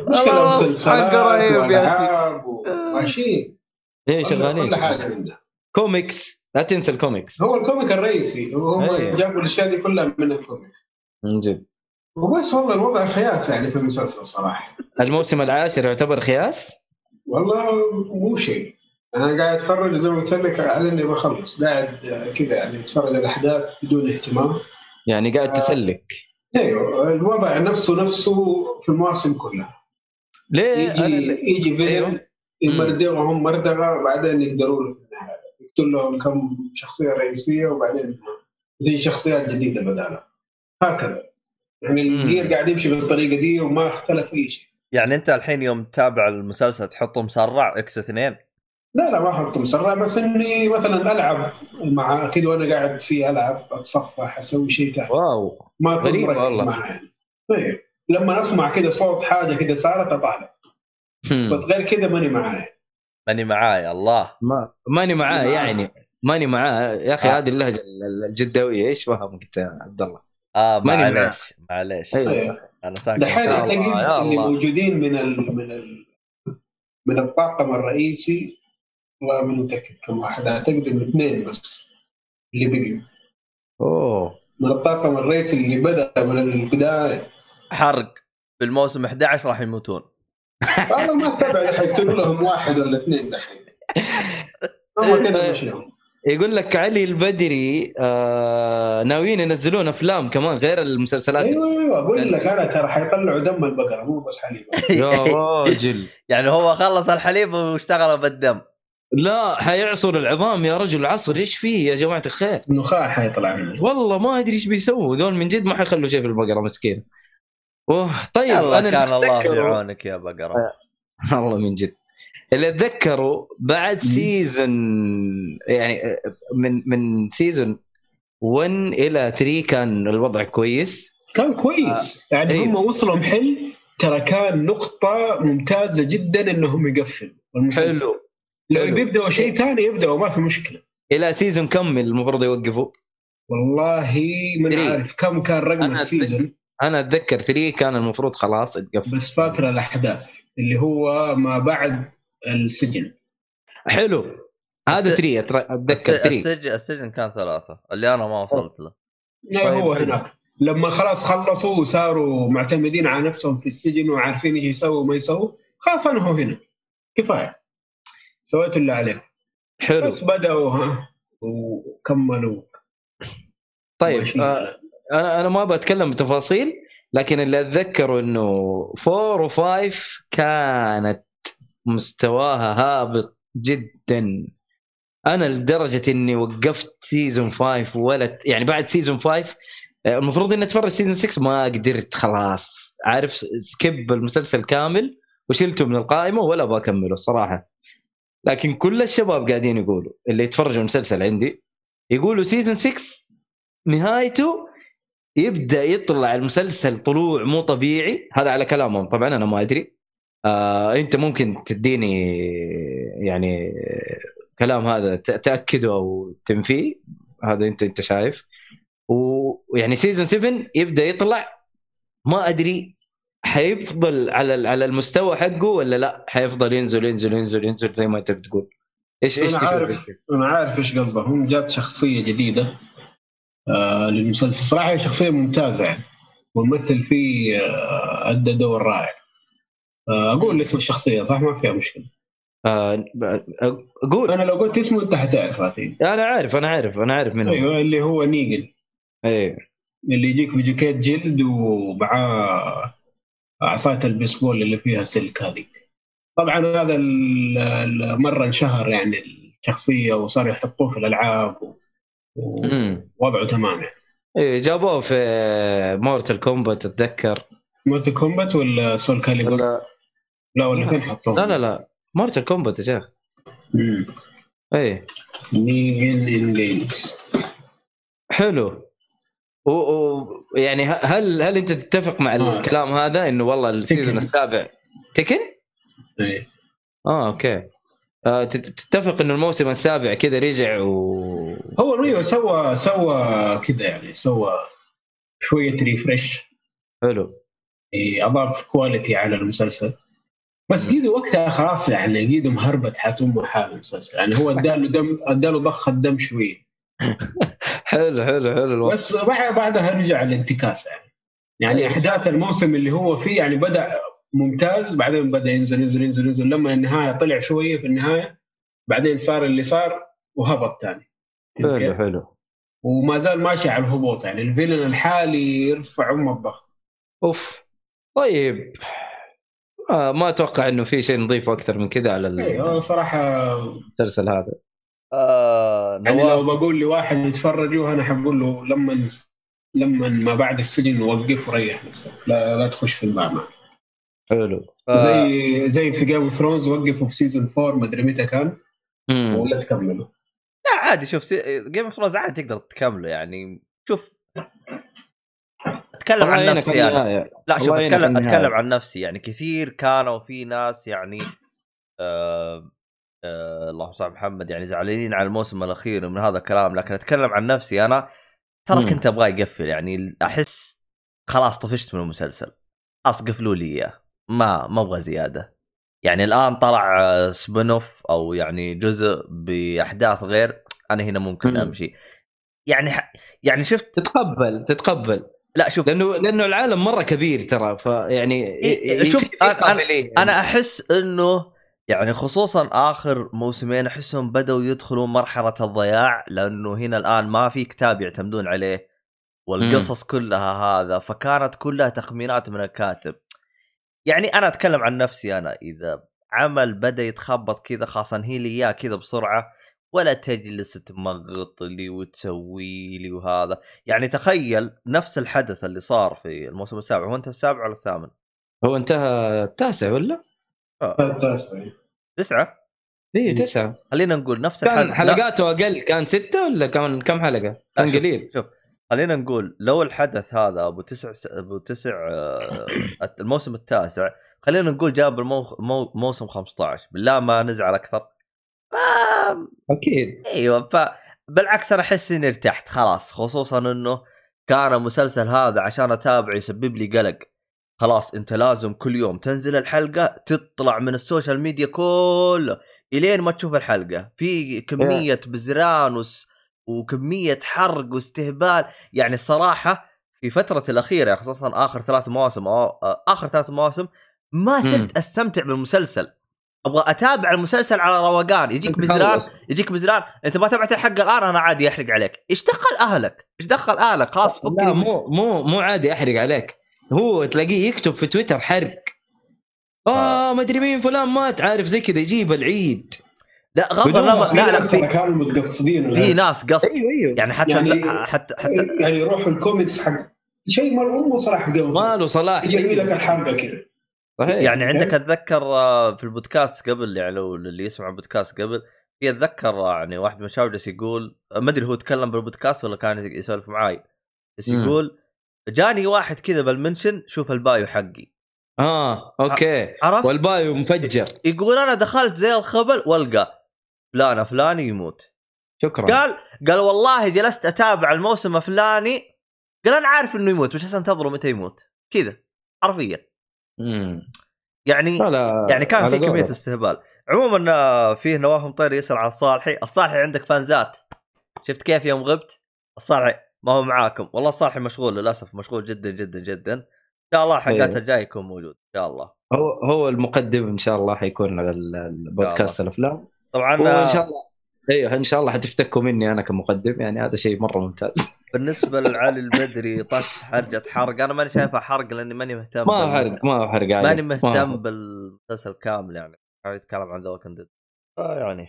Speaker 1: والله الوصف حقه رهيب يا
Speaker 3: أخي. وماشيين
Speaker 2: إيه شغالين
Speaker 3: كل حاجة منه
Speaker 2: كوميكس لا تنسى الكوميكس.
Speaker 3: هو ال comic الرئيسي هم
Speaker 2: أيوة.
Speaker 3: جابوا الأشياء دي كلها من ال comic.
Speaker 2: من جد.
Speaker 3: وبس والله الوضع خياس يعني في المسلسل صراحة.
Speaker 2: الموسم العاشر يعتبر خياس؟
Speaker 3: والله مو شيء. أنا قاعد أتفرج زي ما قلت لك على إني بخلص. قاعد كذا يعني أتفرج على الأحداث بدون اهتمام.
Speaker 2: يعني قاعد تسلك.
Speaker 3: أيوه الوضع نفسه نفسه في المواسم كلها.
Speaker 2: ليه؟ أنا
Speaker 3: يجي
Speaker 2: اللي-
Speaker 3: يجي
Speaker 2: أيوه.
Speaker 3: يمردغهم مردغه بعدين يقدروا له في النهاية. يقتل لهم كم شخصية رئيسية وبعدين تجي شخصيات جديدة بدالها هكذا. يعني. الجير قاعد يمشي بالطريقة دي وما اختلف أي شيء.
Speaker 1: يعني انت الحين يوم تتابع المسلسل تحطه مسرع X اثنين
Speaker 3: لا لا ما أحط مسرع بس إني مثلا ألعب مع كذا وأنا قاعد في ألعب أتصفح أسوي شيء ثاني
Speaker 2: واو
Speaker 3: ما
Speaker 2: غريب والله.
Speaker 3: معها طيب لما أسمع كذا صوت حاجة كذا صارت
Speaker 2: أطالع.
Speaker 3: بس غير كذا ماني معايا
Speaker 1: ماني معاي الله
Speaker 2: ما ماني معاه
Speaker 3: معاه.
Speaker 2: يعني ماني معاه يا أخي
Speaker 1: آه.
Speaker 2: هذه اللهجة الجداويه إيش فهمك يا عبد الله آه.
Speaker 1: معليش معليش
Speaker 2: أيوة.
Speaker 1: أنا ساكن
Speaker 3: دحين اعتقد اللي. موجودين من ال من ال من الطاقم الرئيسي. والله ما متأكد كم واحد. أعتقد إنه اثنين بس اللي بقي.
Speaker 2: أوه.
Speaker 3: من الطاقم الرئيسي اللي بدأ من البداية.
Speaker 1: حرق. بالموسم 11 راح يموتون.
Speaker 3: والله ما استبعد حيقتلوا لهم واحد ولا اثنين دحين. هم كذا مشيهم.
Speaker 2: يقول لك علي البدري آه ناويين ينزلون أفلام كمان غير المسلسلات.
Speaker 3: أيوه أيوه أقول لك أنا ترى حيطلعوا دم البقرة مو بس حليب.
Speaker 2: يا راجل.
Speaker 1: يعني هو خلص الحليب واشتغل بالدم.
Speaker 2: لا حيعصر العظام يا رجل عصر. إيش فيه يا جماعة الخير؟
Speaker 3: نخاع حيطلع منه.
Speaker 2: والله ما أدري إيش بيسووا. دول من جد ما حيخلوا شيء في البقرة مسكين. أوه طيب
Speaker 1: يلا
Speaker 2: أنا
Speaker 1: كان الله في عونك يا بقرة.
Speaker 2: والله من جد. اللي اتذكره بعد season يعني من من season 1 إلى 3 كان الوضع كويس.
Speaker 3: كان كويس. يعني
Speaker 2: أيوه.
Speaker 3: هم وصلوا محل ترى كان نقطة ممتازة جدا إنهم يقفلوا المسلسل
Speaker 2: حلو.
Speaker 3: لو
Speaker 2: حلو.
Speaker 3: بيبدأوا شيء ثاني يبدأوا ما في مشكلة.
Speaker 2: إلى season كم المفروض يوقفوا؟
Speaker 3: والله من
Speaker 2: Three.
Speaker 3: عارف كم كان رقم
Speaker 2: أنا
Speaker 3: ال
Speaker 2: season أنا أتذكر 3 كان المفروض خلاص يتقفل.
Speaker 3: بس فاكر الأحداث اللي هو ما بعد السجن.
Speaker 2: حلو. هذا
Speaker 1: الس-
Speaker 2: 3
Speaker 1: أتذكر
Speaker 2: 3
Speaker 1: السجن السجن كان ثلاثة. اللي أنا ما وصلت له.
Speaker 3: لا هو. هناك. لما خلاص خلصوا وصاروا معتمدين على نفسهم في السجن وعارفين إيش يسووا وما يسووا خلاص انهوا هنا. كفاية. سويتوا اللي عليهم
Speaker 2: حلو.
Speaker 3: بس بدأوا ها وكملوا.
Speaker 2: طيب. آه أنا أنا ما بتكلم بتفاصيل لكن اللي أتذكره إنه 4 و5 كانت مستواها هابط جدا. أنا لدرجة إني وقفت season 5 ولا يعني بعد season 5 آه، المفروض إني أتفرج season 6 ما قدرت خلاص. عارف skip المسلسل كامل وشلته من القائمة ولا بكمله صراحة. لكن كل الشباب قاعدين يقولوا اللي يتفرجوا المسلسل عندي يقولوا season 6 نهايته يبدأ يطلع المسلسل طلوع مو طبيعي. هذا على كلامهم. طبعا أنا ما أدري. آه انت ممكن تديني يعني كلام هذا تأكده أو تنفيه؟ هذا انت انت شايف. ويعني season 7 يبدأ يطلع. ما أدري حيفضل على على المستوى حقه ولا لا؟ حيفضل ينزل ينزل ينزل ينزل زي ما انت بتقول إيش إيش
Speaker 3: أنا
Speaker 2: تشوف
Speaker 3: عارف؟ أنا عارف إيش قصدهم جات شخصية جديدة آه للمسلسل. صراحة شخصية ممتازة يعني. والممثل فيه آه أدى دور رائع. أقول اسم الشخصيه صح؟ ما فيها مشكلة.
Speaker 2: آه أقول.
Speaker 3: أنا لو قلت اسمه أنت حتعرف
Speaker 2: أنا عارف أنا عارف أنا عارف منه.
Speaker 3: أيوه اللي هو نيجن
Speaker 2: إيه.
Speaker 3: اللي يجيك بجاكيت جلد ومعاه عصاية البيسبول اللي فيها سلك هذه طبعا هذا مرة انشهر يعني الشخصية وصار يحطوه في
Speaker 2: الألعاب
Speaker 3: ووضعه تمام يعني.
Speaker 2: إيه جابوه في Mortal Kombat أتذكر.
Speaker 3: Mortal Kombat ولا Soulcalibur؟
Speaker 2: ولا
Speaker 3: لا ولا فين حطوه؟
Speaker 2: لا لا لا. Mortal Kombat يا شيخ.
Speaker 3: مم.
Speaker 2: إيه.
Speaker 3: Negan in games
Speaker 2: حلو. و... و... يعني هل هل أنت تتفق مع
Speaker 3: آه.
Speaker 2: الكلام هذا إنه والله ال
Speaker 3: season.
Speaker 2: السابع تكن؟
Speaker 3: إيه.
Speaker 2: آه أوكي. آه تت- تتفق إنه الموسم السابع كذا رجع و
Speaker 3: هو ريو سوى سوى كذا يعني سوى شوية ريفرش
Speaker 2: حلو.
Speaker 3: إيه، أضاف كواليتي على المسلسل. بس جيدو وقتها خلاص يعني جيدو مهربت حتم حال المسلسل يعني هو اداله دم اداله ضخ الدم شوية.
Speaker 2: حلو حلو حلو الوصف.
Speaker 3: بس بعد بعدها رجع الانتكاسه يعني. يعني
Speaker 2: أيوة.
Speaker 3: أحداث الموسم اللي هو فيه يعني بدأ ممتاز بعدين بدأ ينزل ينزل ينزل ينزل. لما النهاية طلع شوية في النهاية بعدين صار اللي صار وهبط ثاني
Speaker 2: حلو حلو.
Speaker 3: وما زال ماشي على الهبوط يعني. الفيلن الحالي يرفع ام الضغط
Speaker 2: أوف. طيب. آه ما أتوقع إنه في شيء نضيفه أكثر من كذا على
Speaker 3: أيوه صراحة
Speaker 2: المسلسل هذا.
Speaker 1: آه
Speaker 3: يعني لو بقول لواحد يتفرج وأنا حقول له لما لما ما بعد السجن وقف وريح نفسك لا لا تخش في المعمعة
Speaker 2: حلو.
Speaker 1: آه
Speaker 3: زي زي في Game of Thrones وقفوا في season 4 مدري متى كان.
Speaker 2: مم.
Speaker 3: ولا تكملوا.
Speaker 1: لا عادي شوف Game of Thrones عادي تقدر تكمله يعني شوف.
Speaker 2: أتكلم
Speaker 1: عن نفسي
Speaker 2: النهاية.
Speaker 1: لا شوف اتكلم. أتكلم عن نفسي. يعني كثير كانوا في ناس يعني آه آه اللهم صل محمد يعني زعلانين على الموسم الأخير من هذا الكلام. لكن أتكلم عن نفسي أنا. ترى. كنت ابغاه يقفل يعني أحس خلاص طفشت من المسلسل. خلاص قفلوا لي إياه. ما ما أبغى زيادة. يعني الآن طلع spin off أو يعني جزء بأحداث غير أنا هنا ممكن
Speaker 2: مم.
Speaker 1: أمشي. يعني ح... يعني شفت
Speaker 2: تتقبل تتقبل.
Speaker 1: لا شوف.
Speaker 2: لأنه لأنه العالم مرة كبير ترى فيعني
Speaker 1: إيه، شوف،
Speaker 2: ي-
Speaker 1: أنا-
Speaker 2: قابلين.
Speaker 1: أنا أحس إنه يعني خصوصا آخر موسمين أحسهم بدأوا يدخلوا مرحلة الضياع لأنه هنا الآن ما في كتاب يعتمدون عليه والقصص كلها هذا فكانت كلها تخمينات من الكاتب. يعني أنا أتكلم عن نفسي أنا إذا عمل بدأ يتخبط كذا خلاص انهي لي إياه كذا بسرعة ولا تجلس تمغط لي وتسوي لي وهذا. يعني تخيل نفس الحدث اللي صار في الموسم السابع. هو انت السابع ولا الثامن؟
Speaker 2: هو انتهى التاسع ولا؟
Speaker 1: تسعة؟
Speaker 2: إيه تسعة.
Speaker 1: خلينا نقول نفس
Speaker 2: كان
Speaker 1: الحدث. لا،
Speaker 2: حلقاته أقل كان ستة ولا كان كم حلقة؟
Speaker 1: لا،
Speaker 2: كان
Speaker 1: شوف-
Speaker 2: قليل.
Speaker 1: شوف خلينا نقول لو الحدث هذا أبو تسع س... أبو تسع آه، الموسم التاسع خلينا نقول جاب المو... مو... موسم 15 بالله ما نزعل أكثر.
Speaker 2: أكيد.
Speaker 1: أيوه ف بالعكس أنا أحس إني ارتحت خلاص خصوصا إنه كان المسلسل هذا عشان أتابعه يسبب لي قلق. خلاص أنت لازم كل يوم تنزل الحلقة تطلع من ال social media كله إلين ما تشوف الحلقة. في كمية بزران وس وكمية حرق واستهبال. يعني الصراحه في فترة الأخيرة خصوصا آخر ثلاث مواسم آخر ثلاث مواسم ما صرت أستمتع بالمسلسل. أبغى اتابع المسلسل على روقان. يجيك
Speaker 2: خلص.
Speaker 1: يجيك بزران انت ما تابعت الحلقة الآن أنا عادي أحرق عليك. إيش دخل أهلك؟ إيش دخل أهلك؟ خلاص
Speaker 2: لا
Speaker 1: فكني
Speaker 2: مو مو مو عادي أحرق عليك. هو تلاقيه يكتب في تويتر حرق. آه. ما أدري مين فلان مات. عارف زي كذا يجيب العيد.
Speaker 1: لا غض النظر. لا لا
Speaker 3: في كانوا متقصدين
Speaker 1: في ناس قصد.
Speaker 2: أيوه أيوه.
Speaker 1: يعني حتى
Speaker 3: يعني-
Speaker 1: حتى حتى
Speaker 3: يعني يروحوا الكوميكس حق شيء ما له صلاح قبل.
Speaker 2: ما له صلاح.
Speaker 3: يجي لك الحلقة كذا.
Speaker 2: صحيح
Speaker 1: يعني عندك أتذكر آه، في البودكاست قبل يعني لو اللي يسمع البودكاست قبل في أتذكر آه، يعني واحد من الشباب جالس يقول آه، ما أدري هو تكلم بالبودكاست ولا كان يسولف معاي بس. يقول جاني واحد كذا بال mention شوف ال bio حقي.
Speaker 2: آه أوكي.
Speaker 1: عرفت؟
Speaker 2: وال bio مفجر.
Speaker 1: يقول أنا دخلت زي الخبل وألقى فلان فلاني يموت.
Speaker 2: شكرا.
Speaker 1: قال قال والله جلست أتابع الموسم الفلاني قال أنا عارف إنه يموت بس انتظره متى يموت. كذا حرفيا. يعني يعني كان في
Speaker 2: كمية.
Speaker 1: استهبال. عموما آه، فيه نواف مطير يسأل عن الصالحي الصالحي عندك فانزات شفت كيف يوم غبت؟ الصالحي ما هو معاكم. والله الصالحي مشغول للأسف مشغول جدا جدا جدا. إن شاء الله حلقات
Speaker 2: إيه.
Speaker 1: الجاي يكون موجود إن شاء الله.
Speaker 2: هو هو المقدم إن شاء الله حيكون على ال- البودكاست الأفلام.
Speaker 1: طبعا
Speaker 2: وإن
Speaker 1: آه،
Speaker 2: شاء الله أيوه إن شاء الله حتفتكوا مني أنا كمقدم يعني هذا شيء مرة ممتاز.
Speaker 4: بالنسبة لعلي البدري طش حرجة حرق. أنا ماني شايفها حرق لأني ماني مهتم
Speaker 2: ما حرق ما حرق
Speaker 4: ماني
Speaker 2: ما
Speaker 4: مهتم بالمسلسل كامل يعني. قاعد يتكلم عن ذا وكند آه يعني.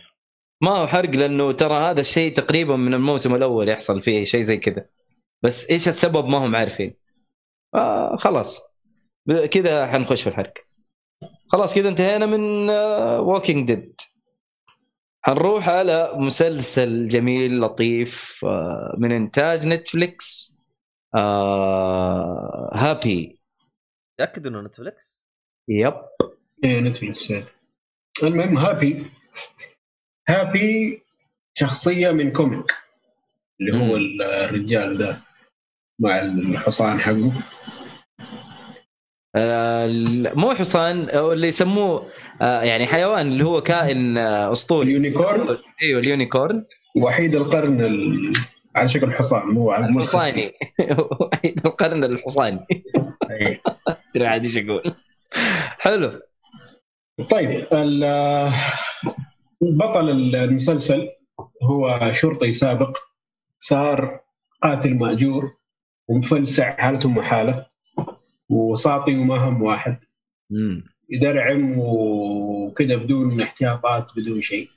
Speaker 2: ما هو حرق لأنه ترى هذا الشيء تقريبا من الموسم الأول يحصل فيه شيء زي كذا. بس إيش السبب ما هم عارفين. آه خلاص. كذا حنخش في الحرق. خلاص كذا انتهينا من Walking Dead حنروح على مسلسل جميل لطيف آه، من إنتاج نتفليكس آه Happy
Speaker 4: تأكد إنه نتفلكس
Speaker 2: yep.
Speaker 3: إيه نتفلكس هذا. المهم Happy Happy شخصية من comic اللي هو. الرجال ده مع الحصان حقه.
Speaker 2: مو حصان أو اللي يسموه آه، يعني حيوان اللي هو كائن آه، أسطوري.
Speaker 3: ال
Speaker 2: unicorn؟ أيوه ال unicorn.
Speaker 3: وحيد القرن ال... على شكل حصان مو على
Speaker 2: الحصاني. وحيد القرن الحصاني.
Speaker 3: إيه.
Speaker 2: ادري عاد إيش أقول. حلو.
Speaker 3: طيب بطل المسلسل هو شرطي سابق صار قاتل مأجور ومفلسع حالته محالة. وساطي وما هم واحد يدرعم وكذا بدون احتياطات بدون شيء.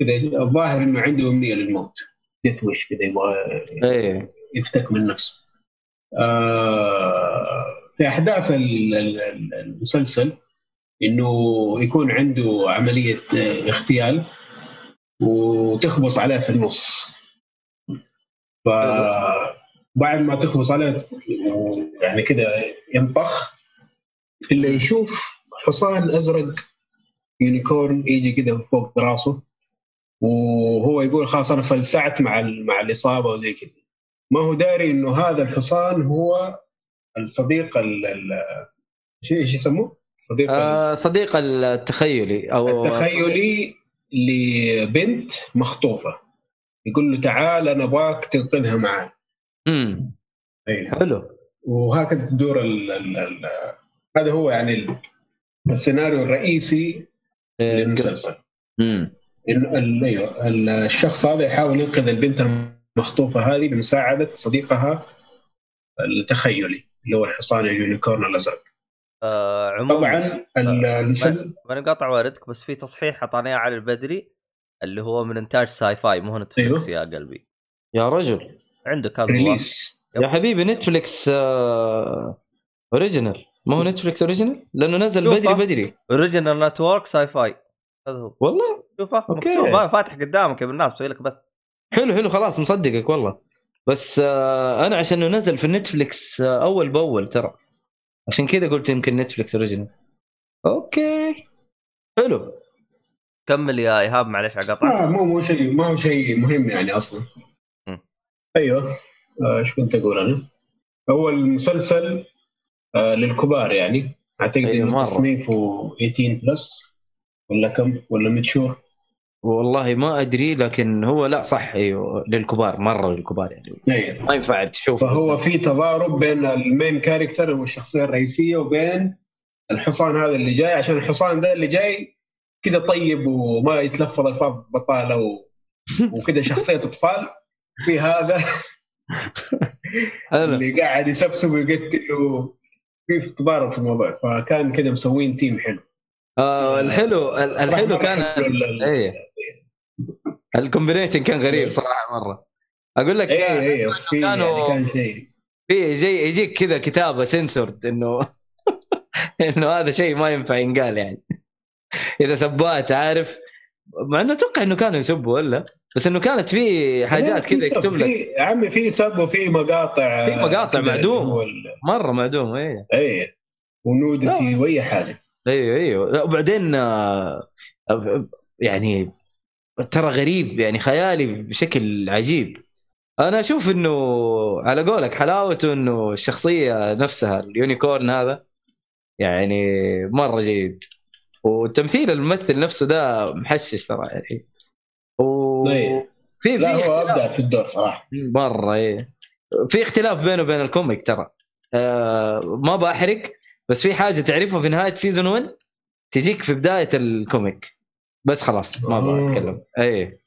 Speaker 3: كذا الظاهر إنه عنده أمنية للموت. ديث ويش كذا يبغى
Speaker 2: إيه.
Speaker 3: يفتك من نفسه. آه في أحداث ال- ال- ال- المسلسل إنه يكون عنده عملية اغتيال وتخبص عليه في النص. فبعد ما تخبص عليه يعني كذا ينطخ. اللي يشوف حصان أزرق يونيكورن يجي كذا فوق راسه وهو يقول خلاص أنا فلسعت مع مع الإصابة وزي كذا ما هو داري إنه هذا الحصان هو الصديق ال شو إيش يسموه؟ صديق
Speaker 2: آه صديق التخيلي أو
Speaker 3: التخيلي لبنت مخطوفة. يقول له تعال أنا أبغاك تنقذها معي
Speaker 2: امم. حلو.
Speaker 3: وهكذا تدور ال ال ال هذا هو يعني ال- السيناريو الرئيسي للمسلسل.
Speaker 2: امم
Speaker 3: أيوه ال- الشخص هذا يحاول ينقذ البنت المخطوفة هذه بمساعدة صديقها التخيلي اللي هو الحصان ال unicorn الأزرق.
Speaker 4: آه عموما
Speaker 3: طبعا ال- المسلسل
Speaker 4: ماني واردك بس في تصحيح اعطاني علي البدري اللي هو من إنتاج Syfy مو نتفلكس
Speaker 3: أيوه.
Speaker 4: يا قلبي.
Speaker 2: يا رجل.
Speaker 4: عندك هذا
Speaker 3: release
Speaker 2: يا حبيبي نتفليكس آه original ما هو نتفليكس original لأنه نزل. بدري بدري.
Speaker 4: original network Syfy هذا هو.
Speaker 2: والله؟
Speaker 4: شوفه. مكتوب. ما فاتح قدامك يا ابن الناس مسوي لك بث.
Speaker 2: حلو حلو خلاص مصدقك والله. بس آه أنا عشان إنه نزل في النتفليكس آه أول بأول ترى. عشان كذا قلت يمكن نتفليكس original أوكي. حلو.
Speaker 4: كمل يا إيهاب معلش اقطعك
Speaker 3: آه مو مو شيء ما هو شيء مهم يعني
Speaker 4: أصلا.
Speaker 3: أيوه. آه، إيش كنت أقول أنا؟ هو المسلسل آه للكبار يعني. أعتقد
Speaker 2: أيوة، إنه.
Speaker 3: تصنيفه 18 plus ولا كم؟ ولا mature
Speaker 2: والله ما أدري لكن هو لا صح. أيوه للكبار مرة للكبار يعني.
Speaker 3: أيوه.
Speaker 2: ما ينفع تشوفه
Speaker 3: فهو في تضارب بين ال main character والشخصية الرئيسية وبين الحصان هذا اللي جاي عشان الحصان ده اللي جاي كذا طيب وما يتلفظ ألفاظ بطالة و... وكذا شخصية أطفال. في هذا. اللي قاعد يسبسب ويقتل وفي تضارب في الموضوع فكان كذا مسوين team حلو.
Speaker 2: آه الحلو الحلو كان
Speaker 3: إيه. ال
Speaker 2: combination كان غريب
Speaker 3: إيه.
Speaker 2: صراحة مرة. أقول لك
Speaker 3: إيه
Speaker 2: كان-
Speaker 3: إيه في
Speaker 2: كانوا-
Speaker 3: يعني كان شيء.
Speaker 2: في يجي يجيك كذا كتابة سنسورد إنه إنه هذا شيء ما ينفع ينقال يعني. إذا سبات عارف مع إنه أتوقع إنه كانوا يسبوا ولا بس إنه كانت في حاجات كذا يكتب لك.
Speaker 3: في يا عمي في سب وفي مقاطع
Speaker 2: في مقاطع معدوم. مرة معدوم إيه.
Speaker 3: إيه. و
Speaker 2: nudity.
Speaker 3: واي حاجة
Speaker 2: أيوه أيوه لا وبعدين آه، يعني ترى غريب يعني خيالي بشكل عجيب. أنا أشوف إنه على قولك حلاوته إنه الشخصية نفسها ال unicorn هذا يعني مرة جيد. وتمثيل الممثل نفسه ده محشش ترى يعني. و
Speaker 3: أيه.
Speaker 2: في
Speaker 3: لا
Speaker 2: في
Speaker 3: هو
Speaker 2: اختلاف.
Speaker 3: أبدع في الدور صراحة.
Speaker 2: مرة إيه. في اختلاف بينه وبين الكوميك ترى. آه ما بحرق بس في حاجة تعرفها في نهاية season 1 تجيك في بداية ال comic. بس خلاص ما
Speaker 3: آه.
Speaker 2: بتكلم اي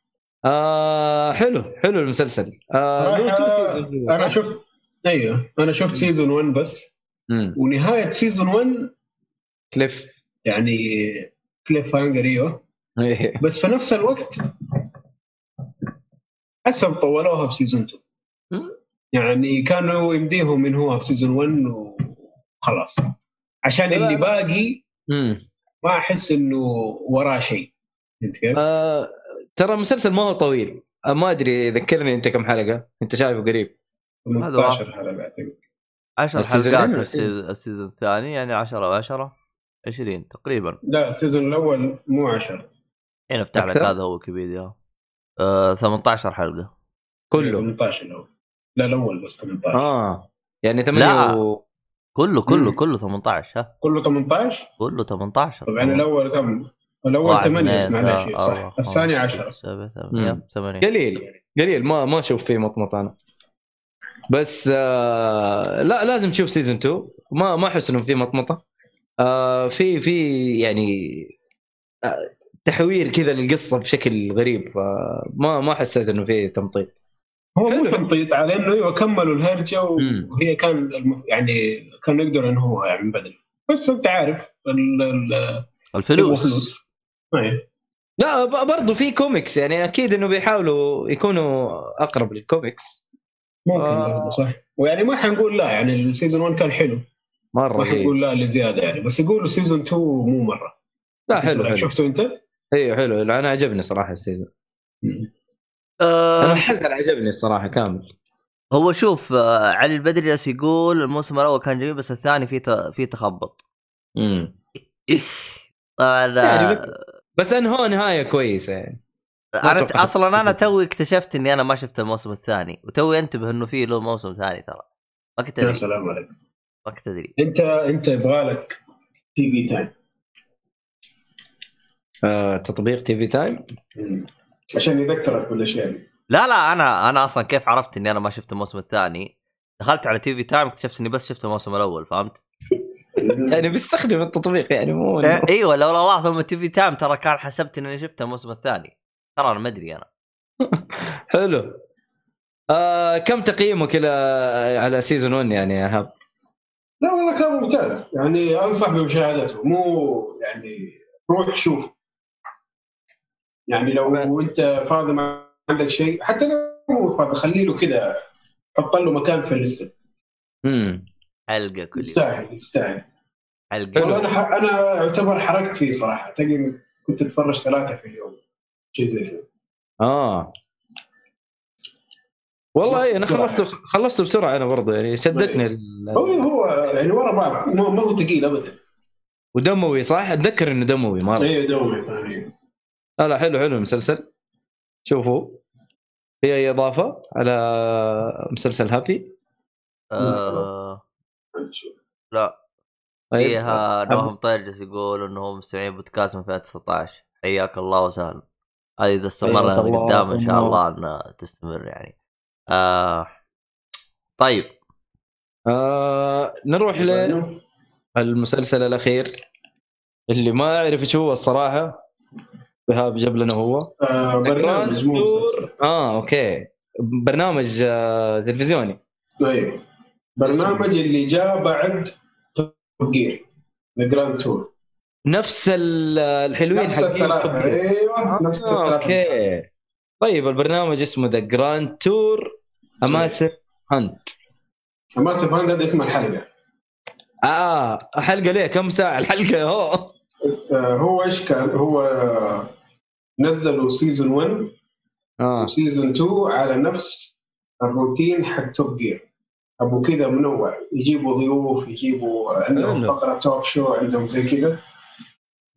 Speaker 2: آه حلو حلو المسلسل. آه هو،
Speaker 3: صراحة
Speaker 2: أنا؟
Speaker 3: شفت أيوه أنا شفت season 1 بس.
Speaker 2: مم.
Speaker 3: ونهاية season 1
Speaker 2: cliff.
Speaker 3: يعني cliffhanger
Speaker 2: أيوه.
Speaker 3: بس في نفس الوقت حسب طولوها في season 2
Speaker 2: مم.
Speaker 3: يعني كانوا يمديهم من هو في season 1 وخلاص عشان اللي
Speaker 2: لا.
Speaker 3: باقي
Speaker 2: مم.
Speaker 3: ما أحس إنه وراه شيء. فهمت كيف؟
Speaker 2: آه ترى المسلسل ما هو طويل. آه ما أدري ذكرني أنت كم حلقة. أنت شايفه قريب.
Speaker 3: 18 حلقه اعتقد
Speaker 1: 10
Speaker 2: السيزونين
Speaker 1: حلقات
Speaker 2: ولا
Speaker 1: السيزون, الثاني يعني 10 و10 20 تقريبا.
Speaker 3: لا السيزون الأول مو 10
Speaker 1: هنا افتح لك؟ هذا هو ويكيبيديا آه 18 حلقة.
Speaker 2: كله.
Speaker 3: 18 الأول لا الأول بس 18
Speaker 2: آه. يعني ثمانية
Speaker 1: لا.
Speaker 2: و...
Speaker 1: كله كله
Speaker 2: مم.
Speaker 1: كله 18 ها.
Speaker 3: كله 18
Speaker 1: كله 18
Speaker 3: طبعا الأول كم؟ الأول
Speaker 1: واحد،
Speaker 3: 8
Speaker 1: اثنين،
Speaker 3: اسمع شيء
Speaker 1: أربعة،
Speaker 3: صح الثاني
Speaker 1: خمسة،
Speaker 3: 10
Speaker 1: سبعة
Speaker 2: مم.
Speaker 1: ثمانية ثمانية.
Speaker 2: قليل قليل. ما ما أشوف فيه مطمط أنا. بس آه لا لازم تشوف سيزون 2 ما ما أحس انه في مطمطه آه في في يعني آه تحوير كذا للقصة بشكل غريب ما ما حسيت إنه في تمطيط
Speaker 3: هو مو. تمطيط على إنه إيوه كملوا
Speaker 2: الهرجة.
Speaker 3: وهي كان المف... يعني كان يقدر إنه يعني من بدري بس أنت عارف ال... ال...
Speaker 1: الفلوس
Speaker 3: فلوس أي.
Speaker 2: لا ب- برضو في كوميكس يعني أكيد إنه بيحاولوا يكونوا أقرب للكوميكس
Speaker 3: ممكن
Speaker 2: آه.
Speaker 3: برضه صح ويعني ما حنقول لا يعني ال season 1 كان حلو
Speaker 2: مرة
Speaker 3: ما
Speaker 2: هي.
Speaker 3: حنقول لا لزيادة يعني بس يقولوا season 2 مو مرة
Speaker 2: لا حلو حلو
Speaker 3: شفته أنت؟
Speaker 2: أيوه حلو. أنا عجبني صراحة ال season.
Speaker 1: أنا آه.
Speaker 2: حزن عجبني الصراحه كامل.
Speaker 1: هو شوف آه علي البدري جالس يقول الموسم الأول كان جميل بس الثاني فيه ت- فيه تخبط.
Speaker 2: امم يعني
Speaker 1: آه،
Speaker 2: بس انهوا نهاية كويسة يعني.
Speaker 1: أنا أصلا
Speaker 2: أنا.
Speaker 1: توي اكتشفت إني أنا ما شفت الموسم الثاني وتوي أنتبه إنه فيه له موسم ثاني ترى. ما كنت
Speaker 3: يا
Speaker 1: أدري.
Speaker 3: سلام عليك.
Speaker 1: ما كنت أدري.
Speaker 3: أنت أنت يبغالك تي في تايم
Speaker 2: آه تطبيق TV Time
Speaker 3: عشان يذكرك بالاشياء دي
Speaker 1: لا لا أنا أنا أصلا كيف عرفت إني أنا ما شفت الموسم الثاني؟ دخلت على TV Time اكتشفت إني بس شفت الموسم الأول فهمت؟
Speaker 2: يعني بيستخدم التطبيق يعني مو
Speaker 1: إيه، أيوه لو الله ثم TV Time ترى كان حسبت إني شفت الموسم الثاني. ترى أنا ما أدري أنا.
Speaker 2: حلو. آه كم تقييمك إلى على season 1 يعني إيهاب؟
Speaker 3: لا والله كان ممتاز. يعني انصح بمشاهدته. مو يعني روح شوف يعني لو أنت فاضي ما عندك شيء حتى لو مو فاضي خلي له كذا حط له مكان في الليسته
Speaker 2: امم
Speaker 1: حلقه كل
Speaker 3: يستاهل يستاهل.
Speaker 1: حلقه
Speaker 3: والله أنا ح... أنا اعتبر حركت فيه صراحة. تقريبا كنت أتفرج ثلاثة في اليوم شيء زي كذا.
Speaker 2: آه. والله اي
Speaker 3: أنا.
Speaker 2: خلصت خلصت بسرعة أنا برضه يعني شدتني ال-
Speaker 3: هو هو يعني ورا بعض ما هو ثقيل ابدا.
Speaker 2: ودموي صح؟ أتذكر إنه دموي
Speaker 3: مرة. أيوه كان أيوة.
Speaker 2: لا لا حلو حلو المسلسل شوفوا في اي إضافة على مسلسل هابي؟
Speaker 1: آه. لا.
Speaker 2: طيب
Speaker 1: فيها نواف مطير جالس يقول إنه مستمعين بودكاست من 2019 حياك الله وسهلا. هذه إذا استمرنا قدام إن شاء
Speaker 2: الله.
Speaker 1: الله ان تستمر يعني. آه طيب.
Speaker 2: آه نروح للمسلسل الأخير. اللي ما أعرف إيش هو الصراحة. إيهاب جاب لنا هو.
Speaker 3: آه برنامج مو
Speaker 2: آه أوكي. برنامج آه تلفزيوني.
Speaker 3: أيوه برنامج اللي جاء بعد Top Gear The Grand Tour
Speaker 2: نفس ال- الحلوين
Speaker 3: نفس
Speaker 2: حقين
Speaker 3: الثلاثة.
Speaker 2: Top Gear.
Speaker 3: أيوه نفس
Speaker 2: آه
Speaker 3: الثلاثة.
Speaker 2: أوكي. طيب البرنامج اسمه The Grand Tour A Massive
Speaker 3: Hunt Massive Hunt هذا اسم الحلقة.
Speaker 2: آه حلقة ليه؟ كم ساعة؟ الحلقة هو
Speaker 3: آه هو إيش كان؟ هو آه، نزلوا season 1
Speaker 2: آه.
Speaker 3: و season 2 على نفس الروتين حق Top Gear أبو كذا منوع يجيبوا ضيوف يجيبوا عندهم. فقرة talk show عندهم زي كذا.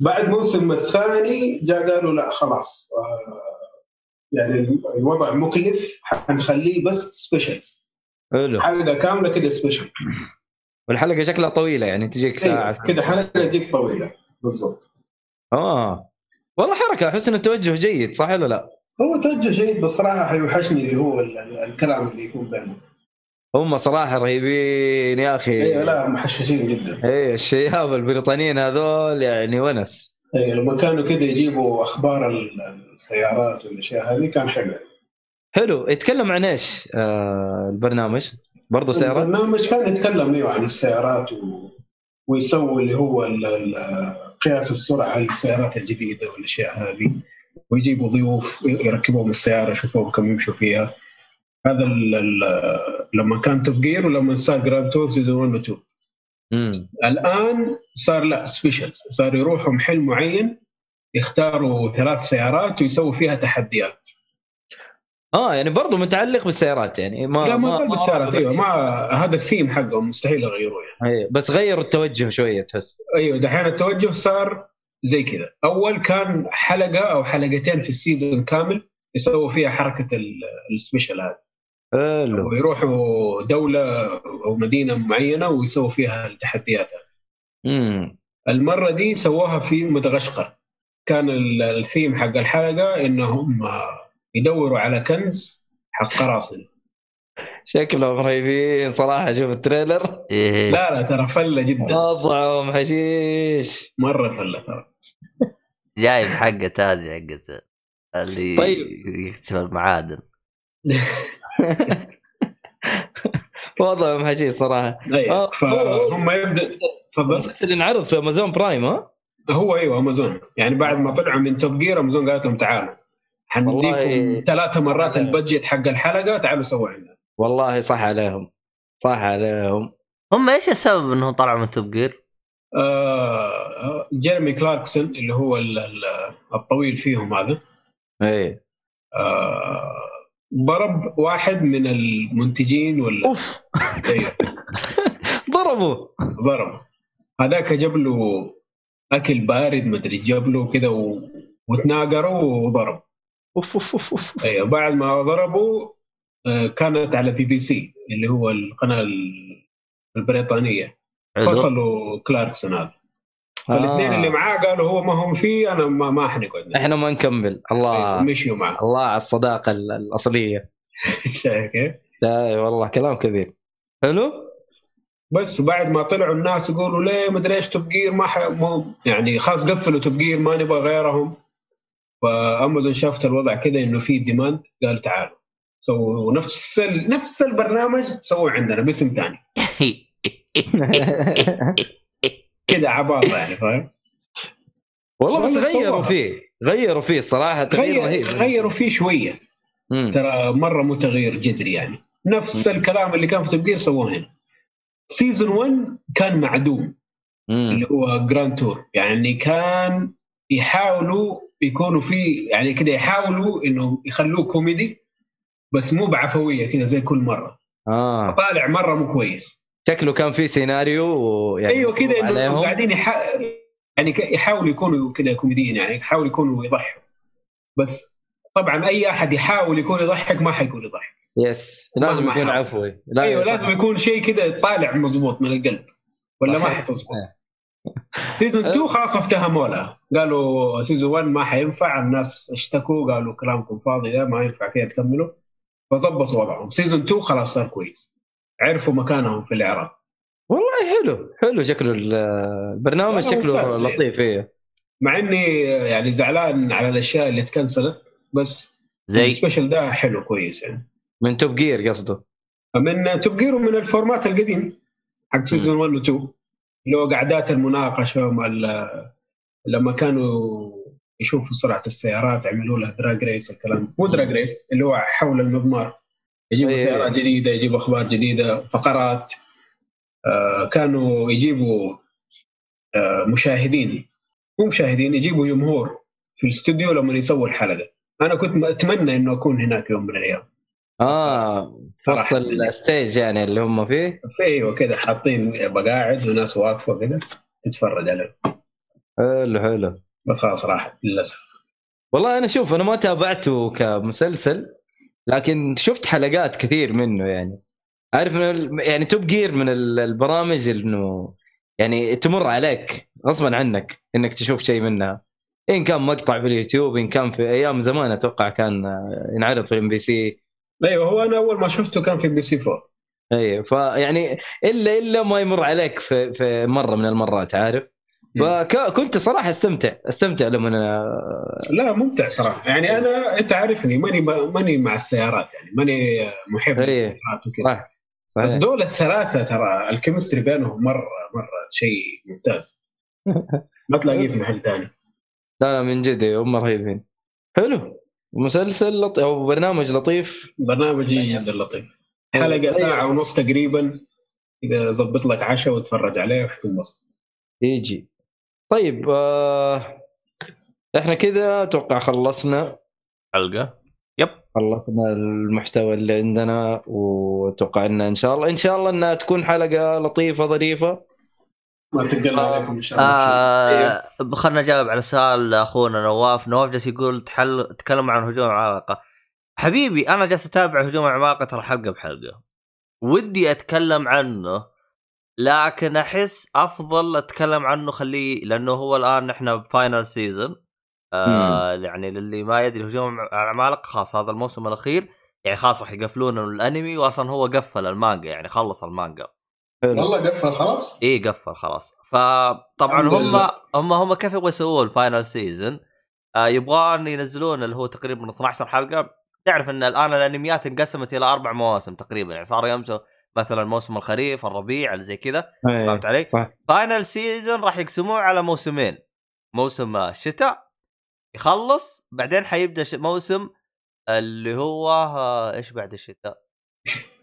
Speaker 3: بعد الموسم الثاني جاء قالوا لا خلاص آه يعني الوضع مكلف حنخليه بس specials
Speaker 2: حلو.
Speaker 3: حلقة كاملة كذا سبيشل
Speaker 2: والحلقة شكلها طويلة يعني تجيك ساعة
Speaker 3: أيوة،
Speaker 2: ساعة.
Speaker 3: كذا حلقة تجيك طويلة. بالضبط.
Speaker 2: آه. والله حركة أحس انه توجه جيد صح ولا لا؟
Speaker 3: هو توجه جيد بس صراحة حيوحشني اللي هو ال- ال- الكلام اللي يكون بينهم.
Speaker 2: هم صراحة رهيبين يا أخي.
Speaker 3: أيوه لا محششين جدا.
Speaker 2: إيه الشياب البريطانيين هذول يعني ونس.
Speaker 3: إيه، لما كانوا كده يجيبوا أخبار ال- السيارات والأشياء هذه كان حلو.
Speaker 2: حلو. يتكلم عن إيش آه البرنامج؟ برضو سيارات؟
Speaker 3: البرنامج كان يتكلم أيوه عن السيارات و... ويسوي اللي هو. قياس السرعة للسيارات الجديدة والأشياء هذه ويجيبوا ضيوف يركبوهم السياره يشوفوهم كم يمشوا فيها هذا. لما كان Top Gear ولما صار جراند تور سيزون 1 و 2
Speaker 2: مم.
Speaker 3: الآن صار لا specials صار يروحوا محل معين يختاروا ثلاث سيارات ويسووا فيها تحديات
Speaker 2: آه يعني برضو متعلق بالسيارات يعني ما
Speaker 3: لا ما صار بالسيارات أيوه. ما هذا الثيم حقهم مستحيل يغيروه يعني.
Speaker 2: أيوة. بس غيروا التوجه شوية تحس.
Speaker 3: أيوه دحين التوجه صار زي كذا. أول كان حلقة أو حلقتين في ال season كامل يسووا فيها حركة ال- ال special هذا.
Speaker 2: حلو.
Speaker 3: ويروحوا دولة أو مدينة معينة ويسووا فيها التحديات.
Speaker 2: امم
Speaker 3: المرة دي سووها في مدغشقر كان ال- الثيم حق الحلقة إنهم يدوروا على كنز حق قراصنه
Speaker 2: شكلهم رهيبين صراحة شوف التريلر.
Speaker 1: إيه.
Speaker 3: لا لا ترى فلة جدا.
Speaker 2: وضعهم حشيش.
Speaker 3: مرة فلة ترى.
Speaker 1: جايب حقة هذه حقة اللي
Speaker 2: طيب.
Speaker 1: يكتشف المعادن.
Speaker 2: وضعهم حشيش صراحة.
Speaker 3: أيوه
Speaker 2: آه،
Speaker 3: فهم يبدأ تفضل.
Speaker 2: المسلسل ينعرض في Amazon Prime ها؟
Speaker 3: هو أيوه أمازون. يعني بعد ما طلعوا من Top Gear Amazon قالت لهم تعالوا. حنديكم ثلاثة مرات ال budget حق الحلقة تعالوا سووا عندنا
Speaker 2: والله صح عليهم. صح عليهم.
Speaker 1: هم إيش السبب إنهم طلعوا من Top Gear؟
Speaker 3: آه جيرمي كلاركسون اللي هو ال- ال- الطويل فيهم هذا.
Speaker 2: إيه.
Speaker 3: آه ضرب واحد من المنتجين ولا
Speaker 2: أوف.
Speaker 3: أيوه،
Speaker 2: ضربوا.
Speaker 3: ضرب هذاك جاب له أكل بارد مدري جاب له كذا و... وتناقروا وضرب.
Speaker 2: اوف اوف اوف اوف
Speaker 3: أيوه بعد ما ضربوا آه، كانت على بي بي سي اللي هو القناة ال- البريطانية.
Speaker 1: حلو.
Speaker 3: فصلوا كلاركسون هذا. فالاثنين
Speaker 2: آه.
Speaker 3: اللي معاه قالوا هو ما هم فيه أنا ما, ما حنقعد
Speaker 2: إحنا ما نكمل. الله
Speaker 3: مشيوا معاه
Speaker 2: الله على الصداقة ال- الأصلية.
Speaker 3: شايف كيف؟
Speaker 2: لا والله كلام كبير. حلو؟
Speaker 3: بس وبعد ما طلعوا الناس يقولوا ليه مدري إيش Top Gear ما, ح... ما يعني خلاص قفلوا Top Gear ما نبغى غيرهم. فأمازون شافت الوضع كذا إنه في demand قالوا تعالوا سووا نفس ال... نفس البرنامج سووا عندنا باسم ثاني كذا عباطة يعني فاهم؟
Speaker 2: والله بس غيروا. فيه غيروا فيه الصراحه تغيير
Speaker 3: غير
Speaker 2: رهيب
Speaker 3: غيروا فيه شوية
Speaker 2: مم.
Speaker 3: ترى مرة مو تغيير جذري يعني نفس الكلام اللي كان في Top Gear سووه هنا season 1 كان معدوم
Speaker 2: مم.
Speaker 3: اللي هو Grand Tour يعني كان يحاولوا يكونوا في يعني كده يحاولوا إنهم يخلوه كوميدي بس مو بعفوية كده زي كل مرة.
Speaker 2: آه.
Speaker 3: طالع مرة مو كويس.
Speaker 2: شكله كان في سيناريو ويعني
Speaker 3: أيوه كده
Speaker 2: مفروض
Speaker 3: إنه
Speaker 2: عليهم.
Speaker 3: قاعدين يح... يعني يحاولوا يكونوا كده كوميديين يعني يحاولوا يكونوا يضحكوا. بس طبعا أي أحد يحاول يكون يضحك ما حيكون يضحك.
Speaker 2: yes لازم يكون
Speaker 3: حاول.
Speaker 2: عفوي. لا أيوه.
Speaker 3: لازم يكون شيء كده طالع مضبوط من القلب. ولا ما
Speaker 2: صحيح.
Speaker 3: حتزبط season 2 خلاص افتهموا لها قالوا season 1 ما حينفع الناس اشتكوا قالوا كلامكم فاضي ده ما ينفع كده تكملوا. فظبطوا وضعهم. season 2 خلاص صار كويس. عرفوا مكانهم في الإعراب.
Speaker 2: والله حلو حلو شكله ال- البرنامج شكله. لطيف إيه.
Speaker 3: مع إني يعني زعلان على الأشياء اللي تكنسلت بس
Speaker 1: زي؟
Speaker 3: ال special ده حلو كويس يعني.
Speaker 2: من Top Gear قصده.
Speaker 3: من Top Gear من ال format القديم حق season 1 و 2 اللي هو قعدات المناقشة مع لما كانوا يشوفوا سرعة السيارات يعملوا لها drag race الكلام مو drag race اللي هو حول المضمار. يجيبوا
Speaker 2: أي-
Speaker 3: سيارات جديدة يجيبوا أخبار جديدة فقرات. آه، كانوا يجيبوا آه، مشاهدين. مو مشاهدين يجيبوا جمهور في الاستوديو لما يسووا الحلقة. أنا كنت أتمنى إنه أكون هناك يوم من
Speaker 2: الأيام. آه وسط.
Speaker 3: ال
Speaker 2: stage يعني اللي هم فيه.
Speaker 3: في أيوه كذا حاطين مقاعد وناس واقفة كذا تتفرج عليه
Speaker 2: حلو حلو.
Speaker 3: بس خلاص راحت للأسف.
Speaker 2: والله أنا شوف أنا ما تابعته كمسلسل لكن شفت حلقات كثير منه يعني. عارف من ال- يعني Top Gear من ال- البرامج إنه يعني تمر عليك غصبا عنك إنك تشوف شيء منها. إن كان مقطع في اليوتيوب إن كان في أيام زمان أتوقع كان آه، ينعرض في الام بي سي.
Speaker 3: أيوه هو أنا أول ما شفته كان في بي سي 4
Speaker 2: أيوه فيعني إلا إلا ما يمر عليك في في مرة من المرات عارف؟ وك- كنت صراحة استمتع استمتع لما أنا
Speaker 3: لا ممتع صراحة. يعني أنا أنت عارفني ماني ماني مع السيارات يعني ماني محب
Speaker 2: إيه.
Speaker 3: للسيارات وكذا.
Speaker 2: صح
Speaker 3: بس
Speaker 2: صحيح
Speaker 3: دول الثلاثه ترى الكيمستري بينهم مرة مرة شيء ممتاز. ما تلاقيه في محل ثاني
Speaker 2: لا لا من جد هم رهيبين. حلو. مسلسل لطيف أو برنامج لطيف.
Speaker 3: برنامج جدا لطيف حلقة ساعة ونص تقريبا. إذا ظبط لك عشاء وتفرج عليه وحتنبسط
Speaker 2: يجي. طيب آه إحنا كذا أتوقع خلصنا.
Speaker 1: حلقة. يب.
Speaker 2: خلصنا المحتوى اللي عندنا وأتوقع ان إن شاء الله إن شاء الله إنها تكون حلقة لطيفة ظريفة.
Speaker 3: ما تقل عليكم إن شاء الله.
Speaker 1: آه خلنا نجاوب على سؤال أخونا نواف. نواف جالس يقول تحل تكلم عن هجوم العمالقة. حبيبي أنا جالس أتابع هجوم العمالقة ترى حلقة بحلقة. ودي أتكلم عنه لكن أحس أفضل أتكلم عنه خليه لأنه هو الآن نحن ب final season آه يعني للي ما يدري هجوم العمالقة خلاص هذا الموسم الأخير. يعني خلاص راح يقفلون الأنمي واصلا هو قفل المانجا يعني خلص المانجا.
Speaker 3: والله قفل خلاص.
Speaker 2: إيه،
Speaker 1: اي قفل خلاص. فطبعا هم. هم هم كيف يبغوا يسووا ال final season آه يبغون ينزلون اللي هو تقريبا 12 حلقة. تعرف إن الآن الأنميات انقسمت إلى أربع مواسم تقريبا. يعني صار يمشوا مثلا موسم الخريف الربيع اللي زي كذا.
Speaker 2: إيه،
Speaker 1: فهمت علي؟
Speaker 2: صح
Speaker 1: final season راح يقسموه على موسمين. موسم الشتاء يخلص بعدين حيبدأ ش- موسم اللي هو آه، إيش بعد الشتاء؟